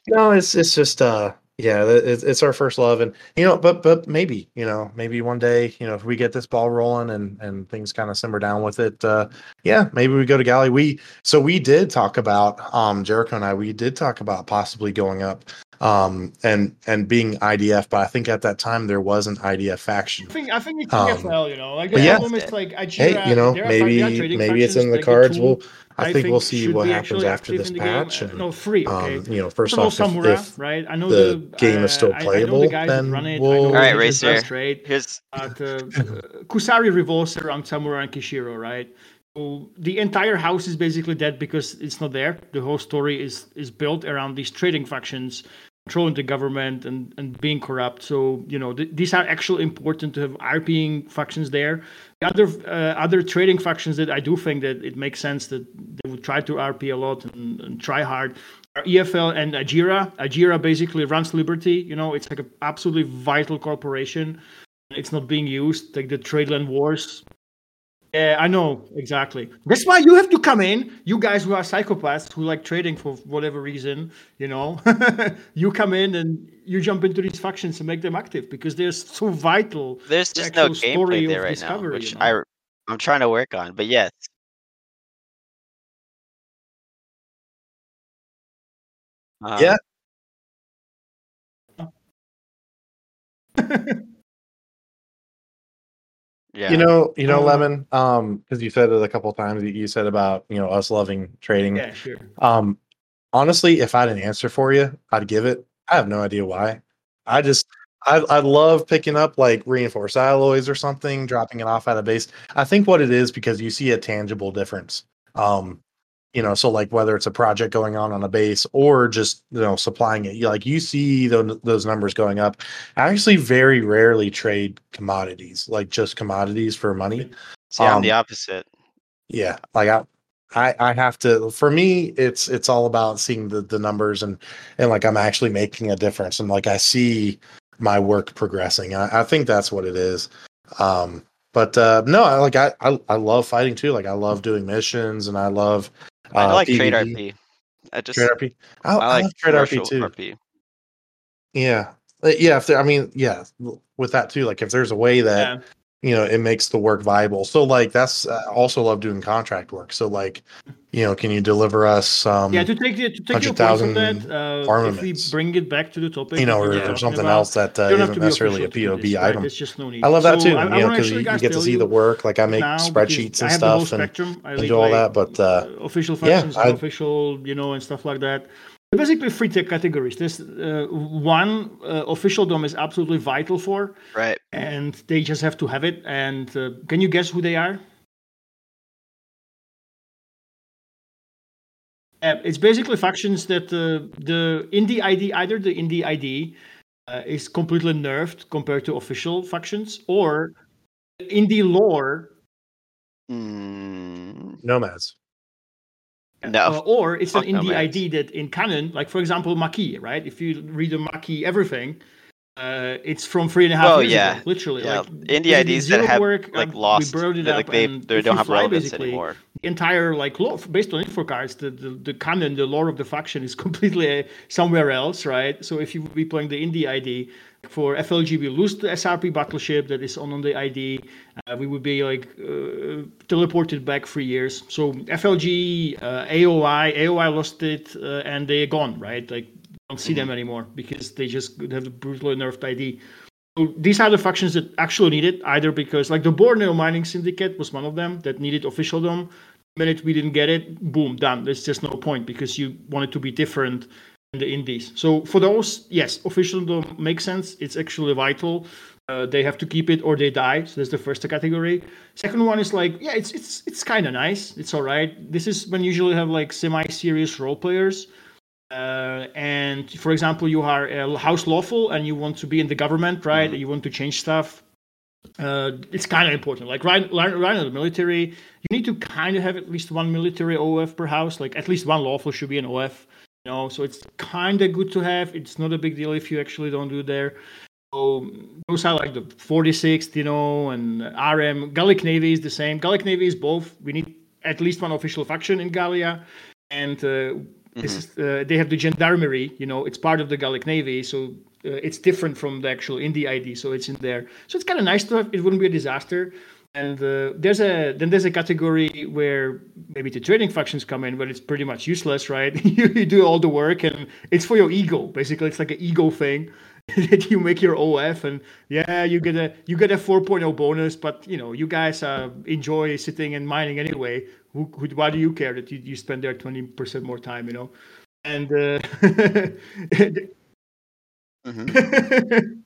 no, it's it's just uh yeah, it's, it's our first love, and you know, but but maybe you know maybe one day you know if we get this ball rolling and and things kind of simmer down with it, uh, yeah, maybe we go to Gallia. We so we did talk about um Jericho and I we did talk about possibly going up um and and being IDF, but I think at that time there was an IDF faction. I think I think it's Um, EFL, you know. Like the yeah. is like Ageira, Hey, you know, maybe fi- there are trading maybe it's in the cards. We'll I, think, we'll see what happens after this in the game. patch. Uh, And, no, free. Okay. um, you know, First first of all, off, if, Samura, if right? I know the the, game is uh, still I- I the playable, then run it. I we'll- All right, Racer. best trade. Here's But uh, uh, Kusari revolves around Samura and Kishiro, right? So the entire house is basically dead because it's not there. The whole story is is built around these trading factions controlling the government and, and being corrupt. So you know th- these are actually important to have RPing factions there. The other uh, other trading factions that I do think that it makes sense that they would try to RP a lot and, and try hard are EFL and Ageira. Ageira basically runs Liberty. You know, it's like an absolutely vital corporation. It's not being used, like the Tradeland Wars. Yeah, I know exactly. That's why you have to come in. You guys who are psychopaths who like trading for whatever reason, you know, <laughs> you come in and you jump into these factions and make them active because they're so vital. there's just no actual gameplay there right now, which you know? I I'm trying to work on. But yes, um, Yeah. <laughs> Yeah. You know, you know, Uh, Lemon. Um, because you said it a couple times. You- You said about you know us loving trading. Yeah, sure. Um, honestly, if I had an answer for you, I'd give it. I have no idea why. I just I I love picking up like reinforced alloys or something, dropping it off at a base. I think what it is because you see a tangible difference. Um, you know, so like whether it's a project going on on a base or just you know supplying it, you like you see those those numbers going up. I actually very rarely trade commodities, like just commodities for money. See, I'm the um, opposite. Yeah, like I, I, I have to. For me, it's it's all about seeing the the numbers and and like I'm actually making a difference and like I see my work progressing. I, I think that's what it is. Um, but uh, no, I like I, I I love fighting too. Like I love doing missions and I love. Uh, I like trade PvP. RP. I just Trade RP. I, I I like like trade RP too. RP. Yeah, Uh, yeah. If there, I mean, yeah, with that too. Like if there's a way that Yeah. You know it makes the work viable so like that's I also love doing contract work so like you know can you deliver us um yeah, to take the, to take your point 100,000 that, uh, if we armaments. bring it back to the topic, you know or we if were there's talking something about, else that uh, isn't necessarily a official pob this, right? item There's just no need. i love that So too I, I you know because you, you get to see you the work like i make spreadsheets and have the whole stuff and. I and do all like, that but uh official yeah, factions, I- unofficial, you know, and stuff like that. They're basically three tech categories. There's uh, one uh, officialdom is absolutely vital for, Right. and they just have to have it. And uh, can you guess who they are? Uh, it's basically factions that uh, the indie ID, either the indie ID uh, is completely nerfed compared to official factions, or indie lore Mm, nomads no. Uh, or it's an Fuck no, indie man. ID that in canon, like for example, Maquis, right? If you read the Maquis everything, uh, it's from three and a half Oh, years yeah. ago, literally. yeah. Like indie IDs that have work, like uh, lost, we borrowed it that, up, like they they don't have fly, relevance anymore. the entire like lore based on info cards, the, the the canon, the lore of the faction is <laughs> completely uh, somewhere else, right? So if you would be playing the indie ID for FLG, we lose the SRP battleship that is on, on the ID. Uh, we would be like uh, teleported back three years. So FLG, uh, AOI, AOI lost it, uh, and they're gone, right? Like don't see them anymore because they just have the brutally nerfed ID. So these are the factions that actually need it, either because like the Borneo Mining Syndicate was one of them that needed officialdom. The minute we didn't get it, boom, done. There's just no point because you want it to be different in the indies. So for those, yes, officialdom makes sense. It's actually vital. Uh, they have to keep it or they die. So that's the first category. Second one is like, yeah, it's it's it's kind of nice. It's all right. This is when you usually have like semi-serious role players. Uh, and for example, you are uh, house lawful and you want to be in the government, right? You want to change stuff. Uh, it's kind of important. Like right, right, right in the military, you need to kind of have at least one military OF per house. Like at least one lawful should be an OF. You know, so it's kind of good to have. It's not a big deal if you actually don't do there. So those are like the 46th, you know, and RM. Gallic Navy is the same. Gallic Navy is both. We need at least one official faction in Gallia, and uh, this is uh, they have the gendarmerie. You know, it's part of the Gallic Navy, so uh, it's different from the actual indie ID. So it's in there. So it's kind of nice to have. It wouldn't be a disaster. And uh, there's a then there's a category where maybe the trading factions come in, but it's pretty much useless, right? <laughs> you, you do all the work, and it's for your ego. Basically, it's like an ego thing <laughs> that you make your OF, and yeah, you get a you get a 4.0 bonus, but you know you guys uh, enjoy sitting and mining anyway. Who, who, why do you care that you, you spend there 20% more time? You know, and uh, Mhm.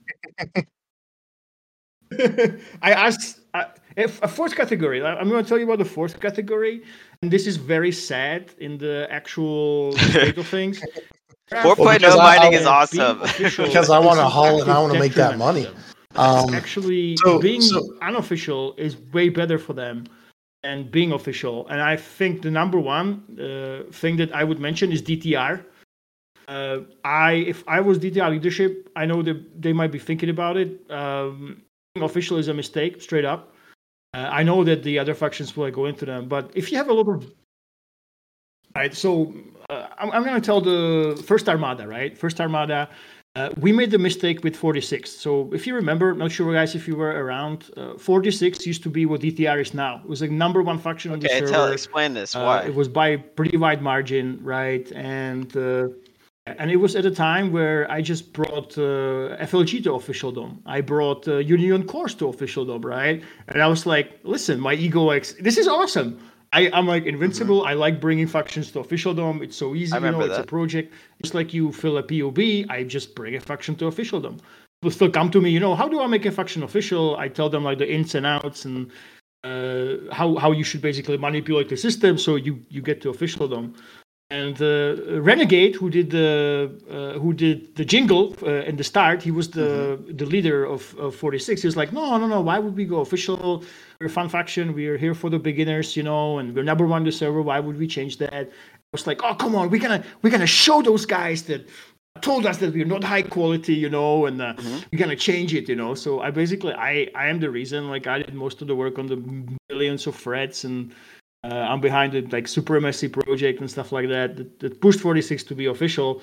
<laughs> I asked if a fourth category. I- I'm going to tell you about the fourth category, and this is very sad in the actual state of things. There are 4.0 because I- mining is awesome. <laughs> Because I wanna haul and I wanna <laughs> make that money. um Actually, so- being so- unofficial is way better for them than being official. And I think the number one uh, thing that I would mention is DTR. Uh, I if I was DTR leadership, I know that they might be thinking about it. Um, being official is a mistake, straight up. Uh, I know that the other factions will go into them, but if you have a lot of right, so uh, I'm, I'm going to tell the first Armada, right? First Armada, uh, we made the mistake with 46. So if you remember, not sure guys if you were around, uh, 46 used to be what DTR is now. It was like number one faction on the server. Okay, tell explain this. Uh, Why? it was by pretty wide margin, right? And uh, and it was at a time where I just brought uh, FLG to officialdom. I brought uh, Union Corse to officialdom, right? And I was like, listen, my ego likes this is awesome. I, I'm like invincible. Mm-hmm. I like bringing factions to officialdom. It's so easy, you know. It's a project. Just like you fill a POB, I just bring a faction to officialdom. People still come to me, you know, how do I make a faction official? I tell them like the ins and outs and uh, how how you should basically manipulate the system so you you get to officialdom. And uh, Renegade, who did the uh, who did the jingle uh, in the start, he was the mm-hmm. the leader of, of 46. He was like, no, no, no. Why would we go official? We're a fun faction. We are here for the beginners, you know, and we're number one the server. Why would we change that? I was like, oh, come on, we're gonna we're gonna show those guys that told us that we're not high quality, you know, and uh, mm-hmm. we're gonna change it, you know. So I basically I I am the reason. Like I did most of the work on the millions of threads and uh, I'm behind it, like Supremacy Project and stuff like that, that, that pushed 46 to be official.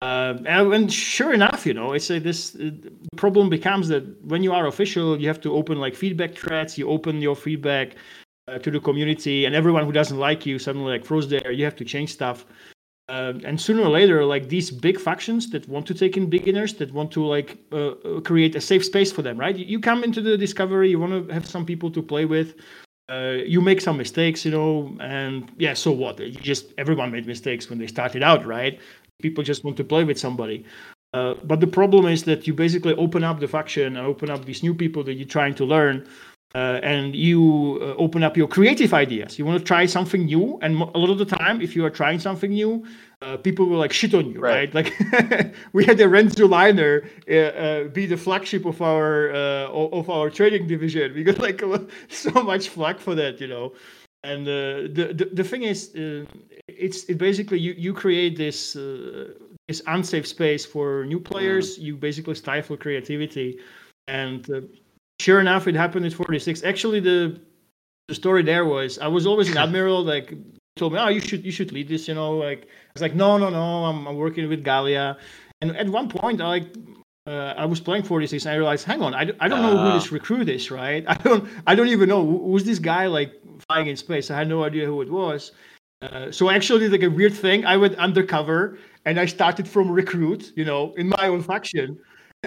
Uh, and, and, sure enough, you know, it's like this uh, problem becomes that when you are official, you have to open like feedback threads, you open your feedback uh, to the community, and everyone who doesn't like you suddenly like throws there. You have to change stuff. Uh, and sooner or later, like these big factions that want to take in beginners, that want to like uh, uh, create a safe space for them, right? You come into the discovery, you want to have some people to play with uh, you make some mistakes, you know, and yeah, so what? You just everyone made mistakes when they started out, right? People just want to play with somebody. Uh, but the problem is that you basically open up the faction and open up these new people that you're trying to learn, uh, and you uh, open up your creative ideas. You want to try something new, and a lot of the time, if you are trying something new, uh, people will like shit on you, right? right? <laughs> Like we had the Renzo Liner uh, uh, be the flagship of our uh, of our trading division. We got like <laughs> so much flack for that, you know. And uh, the, the the thing is, uh, it's it basically you you create this this unsafe space for new players. Mm. You basically stifle creativity, and sure enough, it happened at 46. Actually, the the story there was I was always an <laughs> admiral, like told me, "Oh, you should you should lead this," you know. Like I was like, "No, no, no, I'm, I'm working with Gallia." And at one point, I like uh, I was playing 46, and I realized, hang on, I, I don't know uh, who ah. this recruit is, right? <laughs> I don't I don't even know who's this guy like flying in space. I had no idea who it was. Uh, so actually, did like a weird thing, I went undercover and I started from recruit, you know, in my own faction.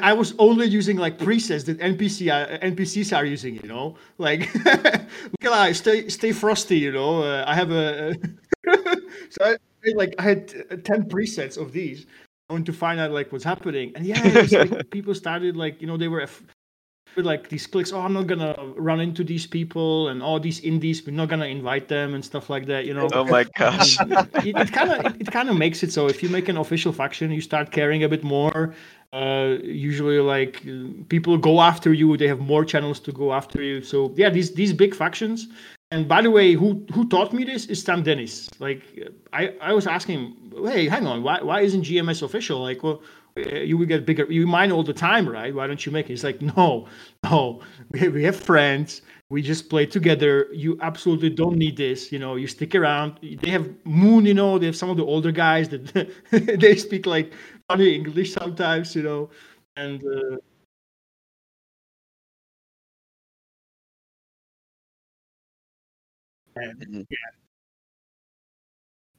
I was only using like presets that NPC uh, NPCs are using, you know, like <laughs> stay stay frosty, you know. Uh, I have a <laughs> so I, like I had uh, ten presets of these. I want to find out like what's happening, and yeah, was, like, <laughs> people started like you know they were with like these clicks. Oh, I'm not gonna run into these people and all these indies. We're not gonna invite them and stuff like that. You know. Oh my gosh. <laughs> it kind of it kind of makes it so if you make an official faction, you start caring a bit more uh, usually like people go after you they have more channels to go after you so yeah these these big factions and by the way who who taught me this is Sam Dennis. Like i i was asking hey hang on why why isn't gms official? Like well uh, you will get bigger you mine all the time right? Why don't you make it? He's like no <laughs> no we, we have friends we just play together you absolutely don't need this you know you stick around. They have moon you know they have some of the older guys that <laughs> they speak like funny English sometimes, you know, and. Uh, and mm-hmm. yeah.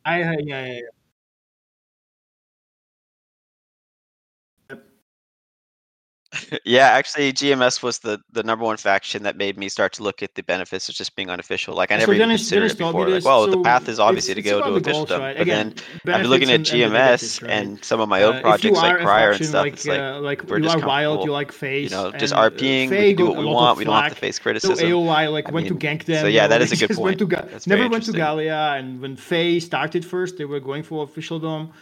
I, yeah, yeah, yeah. Yeah, actually, GMS was the the number one faction that made me start to look at the benefits of just being unofficial. Like I never so even Dennis, considered Dennis it before. Like, well, so the path is obviously to go to officialdom, right? but Again, then I'm looking at GMS and, right? and, some of my own uh, projects like Crier and stuff. Like, it's like, uh, like we're you just are wild, you like face, you know, just RPing, we can do what we want. We don't have to face criticism. So AOI like went to gank them. So yeah, that is a good point. Never went to Gallia, and when Faye started first, they were going for officialdom.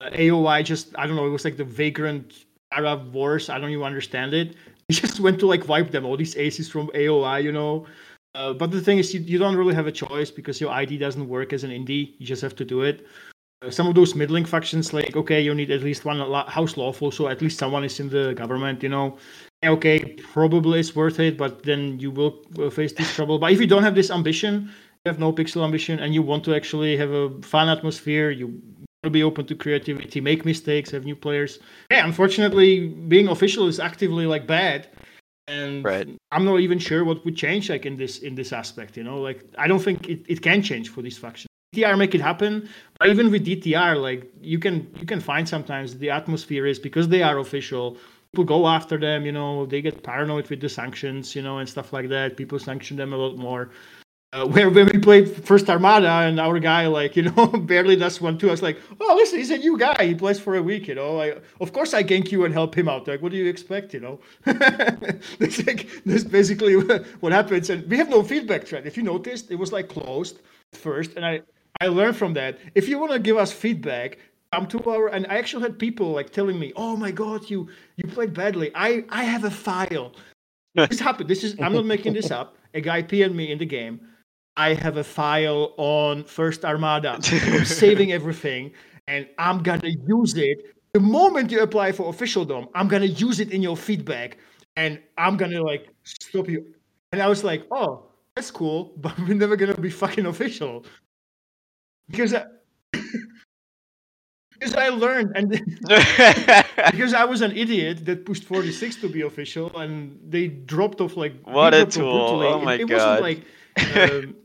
Uh, AOI just I don't know, it was like the vagrant Arab wars. I don't even understand it. <laughs> He just went to like wipe them all these aces from AOI, you know. Uh, but the thing is, you, you don't really have a choice because your ID doesn't work as an indie. You just have to do it. Uh, some of those middling factions, like okay, you need at least one house lawful, so at least someone is in the government, you know. Okay, probably it's worth it, but then you will face this trouble. But if you don't have this ambition, you have no pixel ambition, and you want to actually have a fun atmosphere, you to be open to creativity, make mistakes, have new players. Yeah, unfortunately, being official is actively like bad, and right. I'm not even sure what would change like in this in this aspect. You know, like I don't think it, it can change for these factions. DTR make it happen. But even with DTR, like you can you can find sometimes the atmosphere is because they are official. People go after them, you know. They get paranoid with the sanctions, you know, and stuff like that. People sanction them a lot more. Uh, where when we played first Armada and our guy like you know <laughs> barely does one two, I was like, oh listen, he's a new guy. He plays for a week, you know. I, of course I gank you and help him out. Like, what do you expect, you know? <laughs> that's like that's basically <laughs> what happens. And we have no feedback thread. If you noticed, it was like closed first, and I I learned from that. If you want to give us feedback, come to our and I actually had people like telling me, oh my god, you you played badly. I I have a file. this happened. This is I'm not making this up. A guy PM'd me in the game I have a file on First Armada. I'm <laughs> saving everything, and I'm gonna use it. The moment you apply for officialdom, I'm gonna use it in your feedback, and I'm gonna like stop you. And I was like, oh, that's cool, <laughs> but we're never gonna be fucking official because. I, <coughs> because I learned and <laughs> because I was an idiot that pushed 46 to be official and they dropped off like what a tool! Oh my it, it god! Wasn't like um,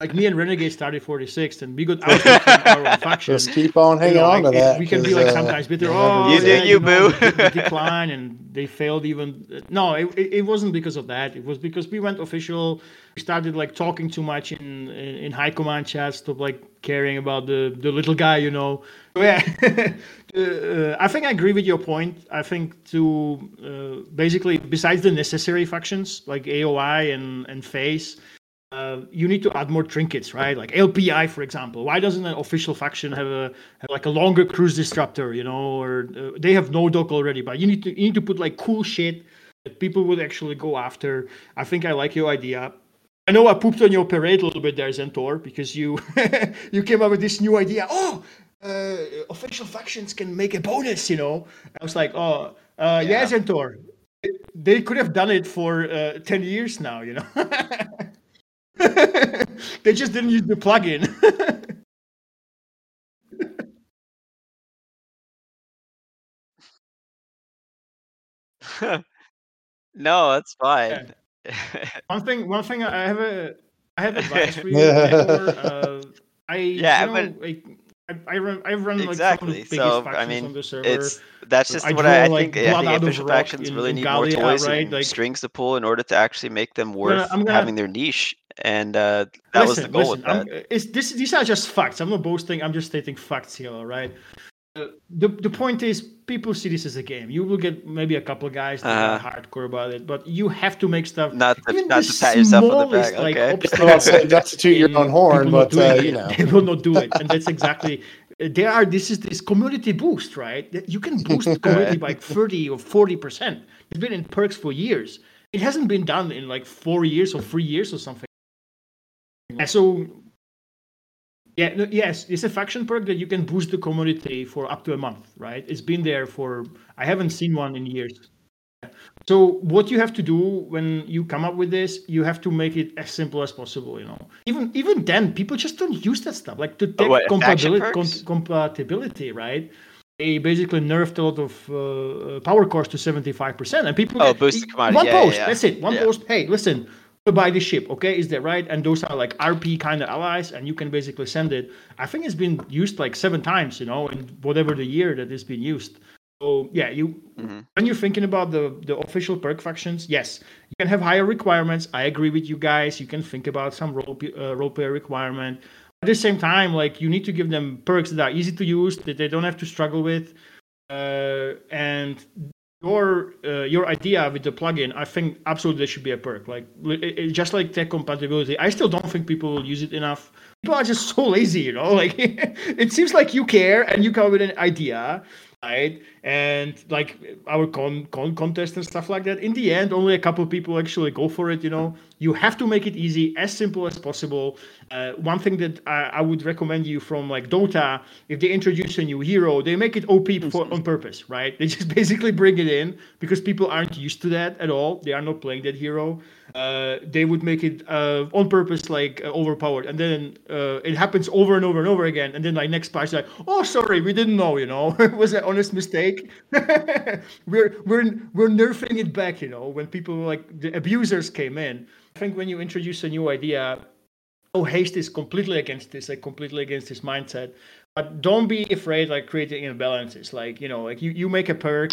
like me and Renegade started 46th, and we got out <laughs> our faction. Just keep on hanging you know, on like, to that. We can be like uh, sometimes bitter. Oh, you do, you, you boo. Know, decline, <laughs> and they failed even. No, it, it wasn't because of that. It was because we went official. We started like talking too much in in, in high command chats, stop like caring about the the little guy, you know. So, yeah, <laughs> uh, I think I agree with your point. I think to uh, basically besides the necessary factions like AOI and and FaZe uh, you need to add more trinkets, right? Like LPI, for example. Why doesn't an official faction have a have like a longer cruise disruptor? You know, or uh, they have no dock already, but you need to you need to put like cool shit that people would actually go after. I think I like your idea. I know I pooped on your parade a little bit there, Zentor, because you <laughs> you came up with this new idea. Oh, uh, official factions can make a bonus. You know, I was like, oh, uh, yeah. yeah, Zentor. They could have done it for uh, ten years now. You know. <laughs> <laughs> they just didn't use the plugin. <laughs> no, that's fine. Yeah. one thing, one thing, I have a, I have advice for you. <laughs> uh, I, yeah, you know, but I, I run, I run exactly. like some of the biggest so, I mean, on the server. It's that's just I what I, I think. I think official factions in, really in need Gallia, more toys right? and like, strings to pull in order to actually make them worth gonna, having their niche. And uh, that listen, was the goal listen, with that. It's, this, these are just facts. I'm not boasting. I'm just stating facts here. All right. Uh, the the point is, people see this as a game. You will get maybe a couple guys that uh-huh. are hardcore about it, but you have to make stuff. Not to, not to pat yourself on the back. like, Okay. Like, that's to toot your own <laughs> horn, but uh, you know <laughs> they will not do it, and that's exactly there are this is this community boost, right? You can boost the community by <laughs> 30 or 40 percent. It's been in perks for years. It hasn't been done in like four years or three years or something. And so yeah, no, yes, it's a faction perk that you can boost the community for up to a month, right? It's been there for I haven't seen one in years. So what you have to do when you come up with this, you have to make it as simple as possible. You know, even even then, people just don't use that stuff like the tech oh, compatibility, com- compatibility, right? They basically nerfed a lot of uh, power cores to seventy five percent, and people oh, get, boost the commodity. One yeah, post, yeah, yeah. that's it. One post. Hey, listen, buy the ship. Okay, is that right? And those are like RP kind of allies, and you can basically send it. I think it's been used like seven times, you know, in whatever the year that it's been used. So yeah, you mm-hmm. when you're thinking about the the official perk factions, yes, you can have higher requirements. I agree with you guys. You can think about some role uh, role player requirement. At the same time, like you need to give them perks that are easy to use, that they don't have to struggle with. Uh, and your uh, your idea with the plugin, I think absolutely there should be a perk. Like it, it, just like tech compatibility, I still don't think people will use it enough. People are just <laughs> so lazy, you know. Like <laughs> it seems like you care and you come with an idea right? And like our con, con contest and stuff like that. In the end, only a couple people actually go for it. You know, you have to make it easy, as simple as possible. Uh, one thing that I, I, would recommend you from like Dota, if they introduce a new hero, they make it OP for, on purpose, right? They just <laughs> basically bring it in because people aren't used to that at all. They are not playing that hero. Uh, they would make it uh, on purpose like uh, overpowered. And then uh, it happens over and over and over again. And then like next patch like oh sorry we didn't know you know? <laughs> It was an honest mistake. <laughs> We're we're we're nerfing it back you know when people like the abusers came in i think when you introduce a new idea oh, haste is completely against this, like completely against this mindset. But don't be afraid, like creating imbalances. Like you know, like you, you make a perk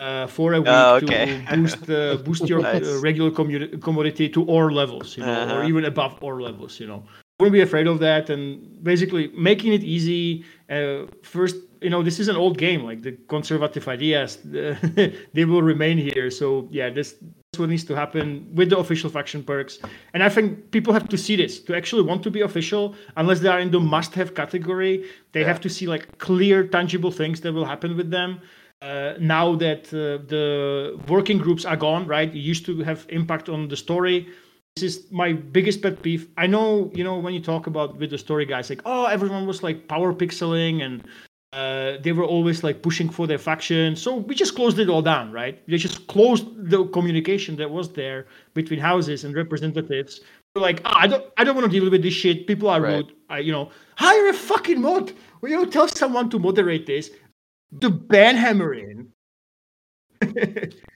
uh, for a week Oh, okay. to boost uh, <laughs> boost your Nice. uh, regular commu- commodity to ore levels, you know, or Uh-huh. even above ore levels, you know. Don't be afraid of that, and basically making it easy. Uh, first, you know, this is an old game. Like the conservative ideas, <laughs> they will remain here. So yeah, this what needs to happen with the official faction perks. And I think people have to see this to actually want to be official. Unless they are in the must-have category, they have to see like clear, tangible things that will happen with them. Uh, now that uh, the working groups are gone, right? You used to have impact on the story. This is my biggest pet peeve. I know, you know, when you talk about with the story guys, like, oh, everyone was like power pixeling and uh, they were always like pushing for their faction. So we just closed it all down, right? They just closed the communication that was there between houses and representatives. We're like, oh, I don't, I don't want to deal with this shit. People are Right. rude. I, you know, hire a fucking mod. Well, you know, tell someone to moderate this. The banhammer in. <laughs>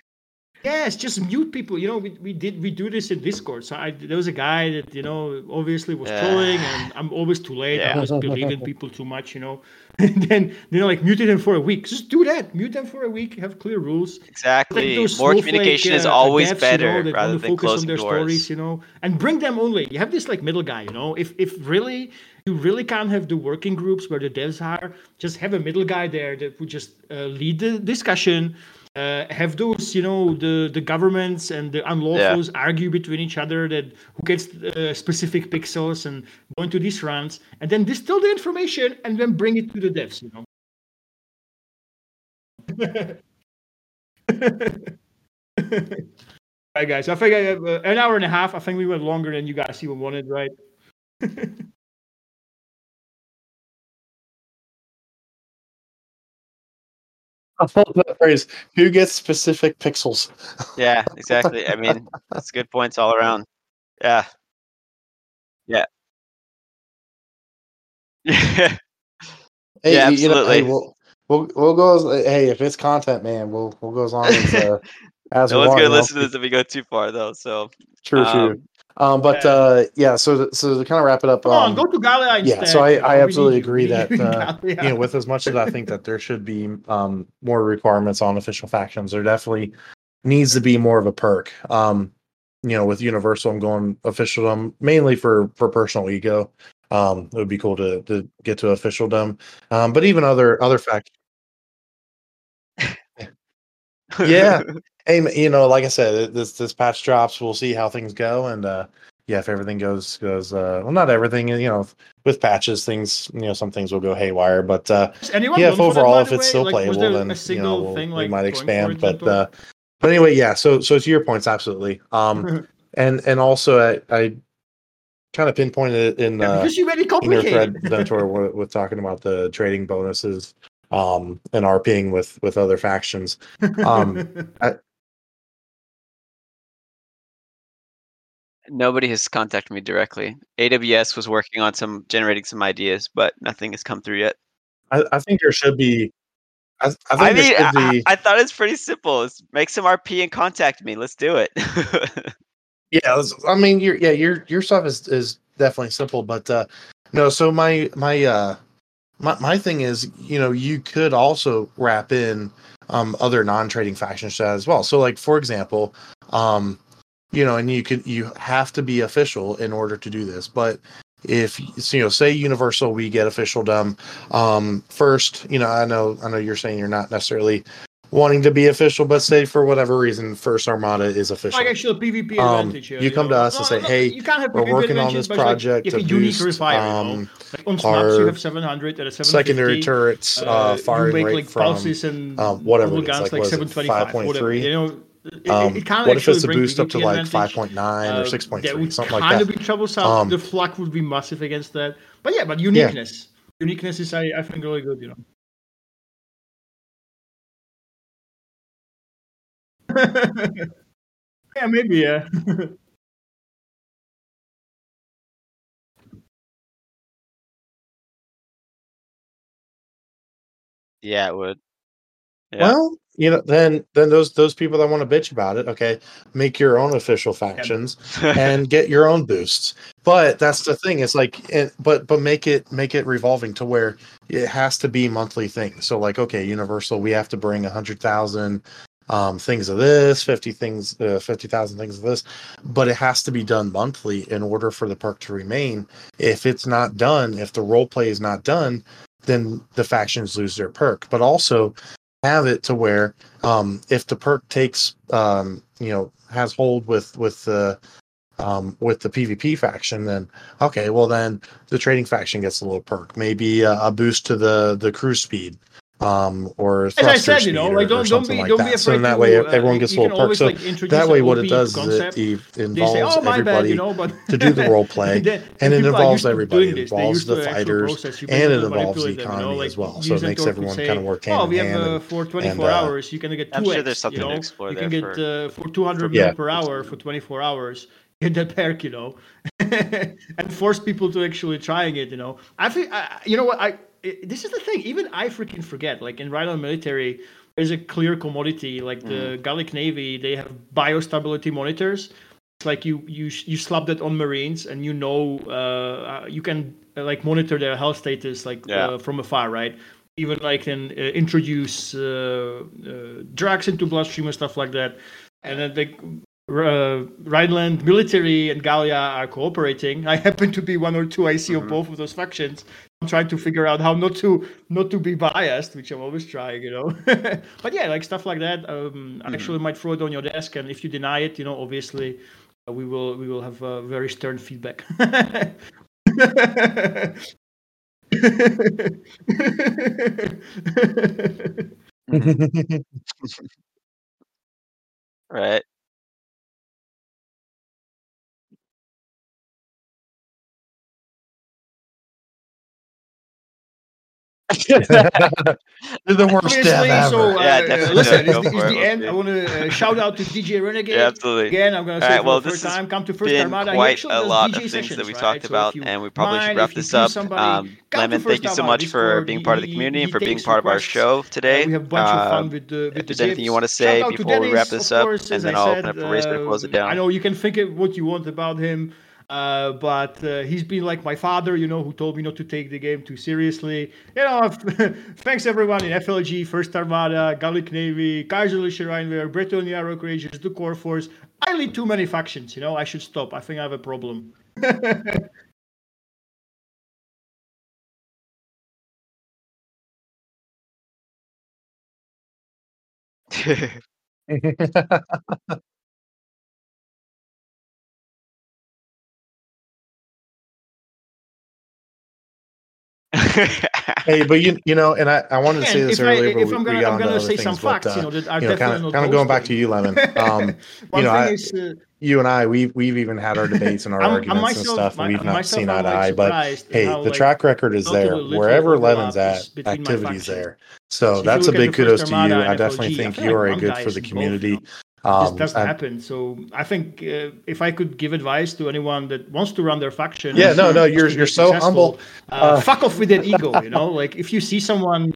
Yes, just mute people. You know, we, we did we do this in Discord. So I there was a guy that you know obviously was Yeah. trolling, and I'm always too late. I Yeah. always believe in <laughs> people too much, you know. <laughs> And then you know, like muted them for a week. Just do that. Mute them for a week. Have clear rules. Exactly. those More communication is uh, always devs, you better know, rather than focus on their doors. stories, you know, and bring them only. You have this like middle guy, you know. If if really you really can't have the working groups where the devs are, just have a middle guy there that would just uh, lead the discussion. Uh, have those, you know, the the governments and the unlawfuls argue between each other that who gets uh, specific pixels and go into these runs, and then distill the information and then bring it to the devs, you know. <laughs> right, guys. I think I have uh, an hour and a half. I think we went longer than you guys even wanted, right? <laughs> <laughs> I love that phrase. Who gets specific pixels? <laughs> Yeah, exactly. I mean, that's good points all around. Yeah. Yeah. Yeah. Hey, <laughs> Yeah, you know, hey, absolutely. we'll, we'll we'll go. As, hey, if it's content, man, we'll we'll go as long as uh, as no one's gonna listen to this if we go too far, though. So True, true. Um, but yeah. uh, yeah. So to, so to kind of wrap it up. Come um, on, go to Gallia instead. yeah, so I- I absolutely you. agree that, you <laughs> uh, you know, with as much as I think that there should be um, more requirements on official factions, there definitely needs to be more of a perk. Um, you know, with Universal, I'm going officialdom mainly for for personal ego. Um, it would be cool to to get to officialdom, um, but even other other factions. Yeah. <laughs> Hey, you know, like I said, this this patch drops. We'll see how things go, and uh, yeah, if everything goes goes uh, well, not everything. You know, with patches, things you know, some things will go haywire, but uh, anyone yeah, if for that, overall, if it's way? still Like, playable, then you know we'll, thing we might expand. But uh, but anyway, yeah. So so to your points, absolutely. Um, <laughs> and and also I, I kind of pinpointed it in Yeah, uh, because you made it in your thread, complicated. Ventor, <laughs> with, with talking about the trading bonuses, um, and RPing with with other factions. Um, <laughs> nobody has contacted me directly. AWS was working on some generating some ideas, but nothing has come through yet. I, I think there should be. I, I think I there mean, should I, be. I thought it's pretty simple. It's make some RP and contact me. Let's do it. <laughs> Yeah, I mean, your yeah, your your stuff is is definitely simple, but uh no. So my my uh my my thing is, you know, you could also wrap in um other non-trading faction strat as well. So, like for example, um, you know, and you could you have to be official in order to do this, but if you know, say Universal, we get officialdom. Um, first, you know, I know I know you're saying you're not necessarily wanting to be official, but say for whatever reason, First Armada is official. like actual PvP Um, advantage. here, you come know. to us and say, "Hey, you can't have we're working on this but, like, project you boost refire, um, Like on Snaps, you have 700 and a 750. secondary turrets uh, uh, firing make rate like from and um, whatever double it is, guns like, like, what is it, 725, whatever. 5.3? You know, it, um, it what if it's a boost up to PvP like advantage. 5.9 Uh, or That 6.3 would something like kind of that be troublesome. Um, the flak would be massive against that. But yeah, but uniqueness. Uniqueness is, I, I think, really good, you know. <laughs> yeah, maybe, yeah. yeah, it would. Yeah. Well, you know, then then those those people that want to bitch about it, okay, make your own official factions <laughs> and get your own boosts. But that's the thing. It's like, it, but but make it make it revolving to where it has to be monthly thing. So like, okay, Universal, we have to bring a hundred thousand um, things of this, fifty things, uh, fifty thousand things of this, but it has to be done monthly in order for the perk to remain. If it's not done, if the role play is not done, then the factions lose their perk. But also have it to where um, if the perk takes um, you know has hold with with the um, with the PvP faction, then okay, well then the trading faction gets a little perk, maybe a, a boost to the the cruise speed, um, or As I said, you know, like or- or don't don't be like don't that. be afraid. So in that way, uh, everyone gets a little can perk. So like, that way, what it does concept. is it, it They say, involves "Oh, my bad," everybody you know, but to do the <laughs> role play, then- and it involves everybody. It involves the fighters, and it involves the manipulate them, you know, economy like as well. So it makes everyone say, kind of work hand Oh, in we have hand. uh, and- for 24 uh, hours, you can get two I'm sure X, there's something you to know? explore You can get for- uh, 200 mil per hour for 24 hours. <laughs> Get that perk, you know, <laughs> and force people to actually trying it, you know. I think, I, you know what, I i- this is the thing. Even I freaking forget. Like in Rhino military, there's a clear commodity. Like Mm. the Gallic Navy, they have biostability monitors. It's like you you you slap that on Marines, and you know uh, you can uh, like monitor their health status like Yeah. uh, from afar, right? Even like can uh, introduce uh, uh, drugs into bloodstream and stuff like that. And then they uh, Rheinland military and Gallia are cooperating. I <laughs> happen to be one or two IC Mhm. of both of those factions. I'm trying to figure out how not to not to be biased, which I'm always trying, you know. <laughs> but yeah, like stuff like that. Um, I Mhm. actually might throw it on your desk, and if you deny it, you know, obviously uh, we will we will have uh, very stern feedback. <laughs> right. The worst Obviously, dev ever. so uh, Yeah, uh, definitely listen, go it's, the- it's it, the we'll end. I want to uh, shout out to DJ Renegade. Yeah, absolutely. Again, I'm going to say right, for well, the this first has time, come to First been Armada. Quite a lot DJ of things sessions, that we right? talked So about, you and we probably should wrap this up. somebody, Um, Lemon, thank you so much for being part of the community and for being part of our show Uh, today. we have a bunch of Uh, fun with the if there's anything you want to say before we wrap Dennis, this up, and then I I'll open up for Racer to close it um, I know you can think of what you want about him, uh, but uh, he's been like my father, you know, who told me not to take the game too seriously. You know, <laughs> thanks everyone in FLG, First Armada, Gallic Navy, Kaiserliche Rheinwehr, Bretonnia Rock Rangers, the Core Force. I lead too many factions, you know, I should stop. I think I have a problem. <laughs> <laughs> <laughs> hey, but you you know, and I, I wanted to say this if, I, earlier, but if we, I'm we gonna, got I'm gonna other say things. some but, facts, uh, you know, that are you know, definitely kind of kind of going back to you, Lemon. <laughs> Um, One know, I- is, uh, you and I, we've we've even had our debates and our I'm, I'm arguments myself, and stuff, and we've not seen eye to eye. But hey, how, the like, track record is there. Wherever overlap Lemon's at, between my activities there. So So that's a big kudos to you. I definitely think you are a good for the community. Um, this doesn't I- happen. So I think uh, if I could give advice to anyone that wants to run their faction, Yeah, no, no, you're you're so humble. Uh, Uh, fuck off with that <laughs> ego, you know. Like if you see someone,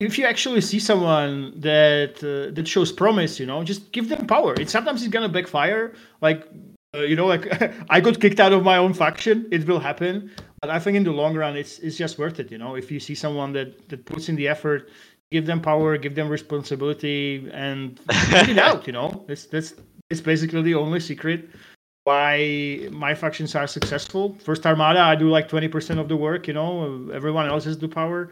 if you actually see someone that uh, that shows promise, you know, just give them power. It sometimes it's gonna backfire. Like uh, you know, like <laughs> I got kicked out of my own faction. It will happen, but I think in the long run, it's it's just worth it. You know, if you see someone that that puts in the effort, give them power, give them responsibility, and <laughs> put it out. You know, it's that's it's basically the only secret why my factions are successful. First Armada, I do like 20% of the work, you know, everyone else has the power.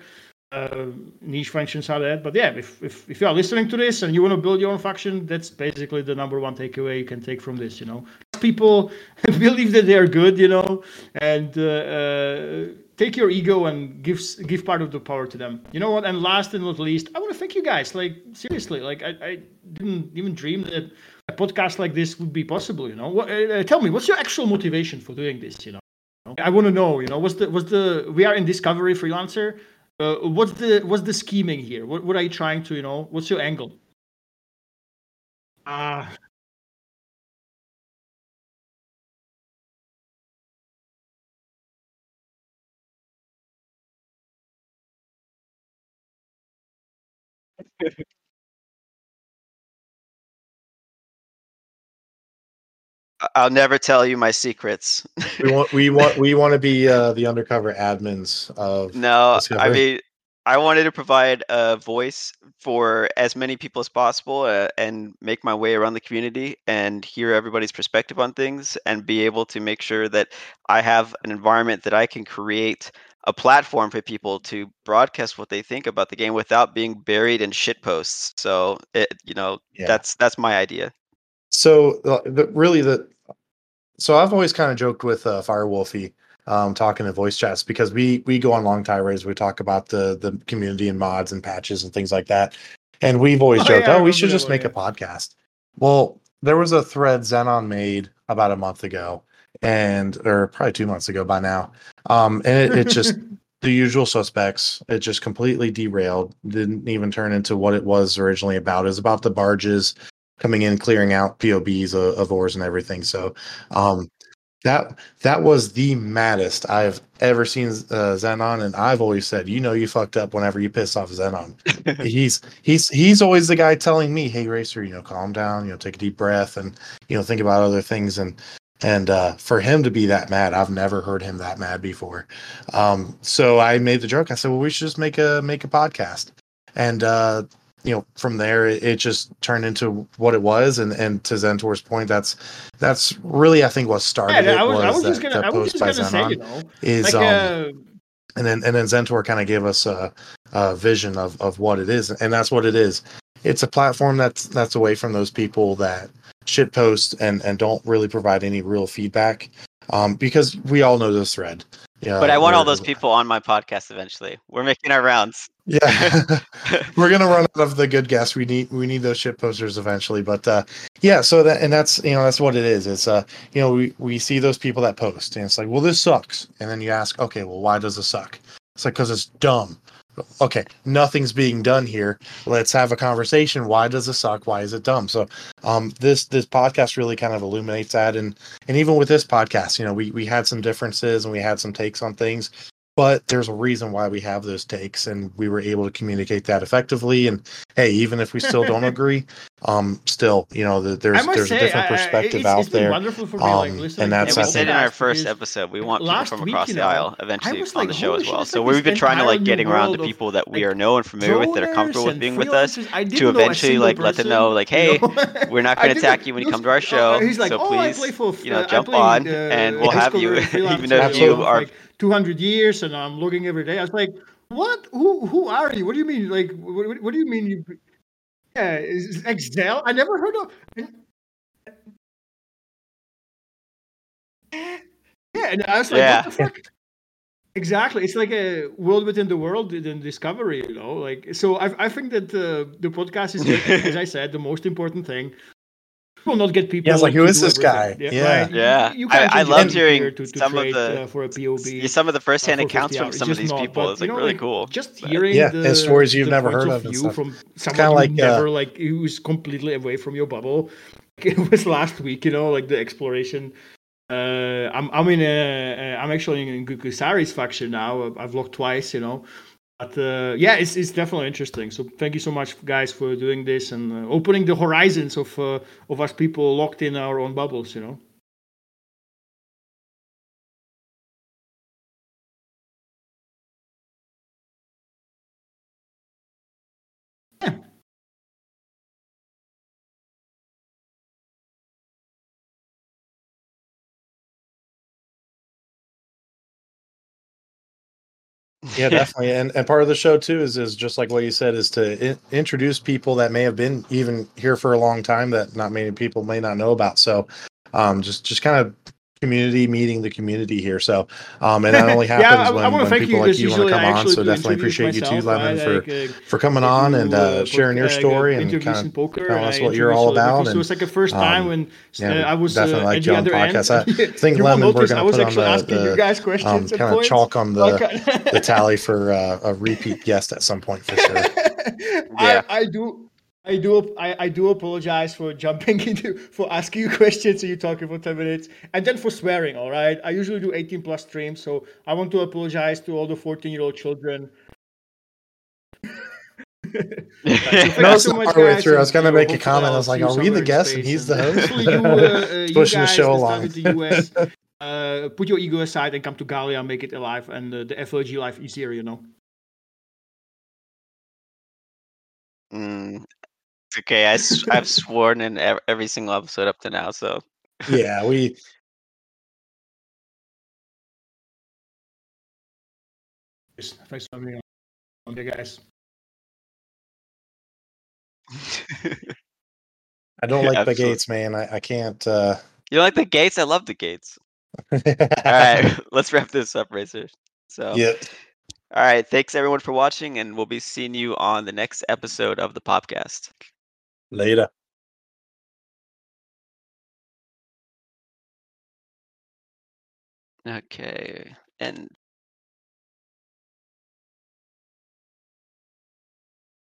Uh, niche functions are that. But yeah, if, if, if you are listening to this and you want to build your own faction, that's basically the number one takeaway you can take from this, you know. People <laughs> believe that they're good, you know, and uh, uh, take your ego and give give part of the power to them. You know what? And last and not least, I want to thank you guys. Like seriously, like I, I didn't even dream that a podcast like this would be possible. You know, what, uh, tell me, what's your actual motivation for doing this? You know, I want to know. You know, what's the what's the we are in Discovery freelancer. Uh, what's the what's the scheming here? What what are you trying to you know? What's your angle? Ah, I- I'll never tell you my secrets. We want we <laughs> want we want to be uh, the undercover admins of No, I mean, I wanted to provide a voice for as many people as possible uh, and make my way around the community and hear everybody's perspective on things and be able to make sure that I have an environment that I can create a platform for people to broadcast what they think about the game without being buried in shit posts. So, it, you know, Yeah. that's that's my idea. So uh, the, really the so I've always kind of joked with uh, Firewolfy um, talking in voice chats because we we go on long tirades. We talk about the the community and mods and patches and things like that. And we've <laughs> always Oh, joked, yeah, oh, we should just make a podcast. Well, there was a thread Xenon made about a month ago, and or probably two months ago by now. Um, and it, it just <laughs> the usual suspects. It just completely derailed. Didn't even turn into what it was originally about. It was about the barges coming in, clearing out POBs of, of ores and everything. So um, that that was the maddest I've ever seen uh, Xenon, and I've always said, you know, you fucked up whenever you piss off Xenon. <laughs> he's he's he's always the guy telling me, hey, racer, you know, calm down, you know, take a deep breath, and you know, think about other things and. And uh, for him to be that mad, I've never heard him that mad before. Um, so I made the joke. I said, "Well, we should just make a make a podcast." And uh, you know, from there, it, it just turned into what it was. And and to Zentor's point, that's that's really I think what started Yeah, it I was, was, I was that, just gonna, that I was post by gonna say, you know, is like, um, uh, and then and then Zentor kind of gave us a, a vision of of what it is, and that's what it is. It's a platform that's that's away from those people that shit post and and don't really provide any real feedback, um, because we all know this thread. Yeah, but I want all those people on my podcast eventually. We're making our rounds. Yeah, <laughs> <laughs> we're gonna run out of the good guests. We need we need those shit posters eventually. But uh, yeah, so that and that's you know that's what it is. It's uh you know we we see those people that post and it's like well this sucks, and then you ask okay well why does it suck? It's like because it's dumb. Okay, nothing's being done here. Let's have a conversation. Why does it suck? Why is it dumb? So, um, this this podcast really kind of illuminates that, and and even with this podcast, you know, we we had some differences and we had some takes on things, but there's a reason why we have those takes and we were able to communicate that effectively and hey even if we still don't <laughs> agree um still you know the, there's there's say, a different I- I- perspective it's, out it's there wonderful for me, like, um, listening and to And that's we I said think in our first episode, we want people from across you the aisle eventually was on like, the show as well. it's So like we've been trying to like getting around to people that we like, are know and familiar with that are comfortable with being with us. to didn't know a eventually, single like, let them know, like, you <laughs> hey, know? we're not gonna attack you when you come to our <laughs> show, He's like, so oh, please, you know, uh, jump on, uh, and we'll have you, Discovery even freelancer, if you you are like 200 years and I'm logging every day. I was like, what? Who who are you? What do you mean? Like, what, what- what do you mean you? Yeah, is Excel? I never heard of. <laughs> Yeah, and I was like, Yeah. what the fuck? Exactly, it's like a world within the world in Discovery, you know. Like, so I, I think that uh, the podcast is, as I said, the most important thing. Will not get people. Yeah, it's like, who is do this guy? everything. Yeah. right? Yeah. you I- can't I loved hearing to, to some of the- uh, for a POB. Some of the uh, first-hand accounts from some of these not, people It's like know, really like, cool. Just But- hearing Yeah, the, and stories you've the never heard of of and from someone kinda who like, uh, never like who's completely away from your bubble. <laughs> It was last week, you know, like the exploration. Uh, I'm I'm in a, I'm actually in Gukasari's faction now. I've logged twice, you know. But uh, yeah, it's it's definitely interesting. So thank you so much, guys, for doing this and uh, opening the horizons of uh, of us people locked in our own bubbles, you know. Yeah <laughs> definitely. And and part of the show too is is just like what you said is to in, introduce people that may have been even here for a long time that not many people may not know about. So um just just kind of community meeting the community here so um and that <laughs> only happens yeah, I, when, I want when people you like because you want to come on so definitely appreciate you too lemon right? for uh, for coming on and uh, uh, sharing your uh, story and interviews kind of poker, telling us what you're all about celebrities. So it's like the first um, time when yeah, uh, we I was definitely uh, like at you the on other end. I <laughs> think Lemon, we're gonna was put on actually the- asking you the, guys um questions at kind of chalk on the <laughs> the tally for uh, a repeat guest at some point for sure Yeah. I, I do. I do. I, I do apologize for jumping <laughs> into for asking you <laughs> questions and you talking for ten minutes, and then for swearing. All right, I usually do eighteen plus streams, so I want to apologize to all the fourteen year old children. <laughs> No, you so much, partway guys, through. I was gonna make a comment. I was like, see you "Are we the somewhere guest and he's the host?" You, uh, uh, you Pushing the show along. the US, uh, put your ego aside and come to Gallia, make it alive, and uh, the FLG life easier. You know. Mm, it's okay. I've <laughs> sworn in every single episode up to now, so yeah, we Thanks for having me on. Okay, guys. <laughs> I don't like the Absolutely. gates, man. I, I can't. uh you like the gates? I love the gates. All right, <laughs> let's wrap this up, Racer. So, Yeah. all right, thanks everyone for watching, and we'll be seeing you on the next episode of the podcast. Later. Okay, and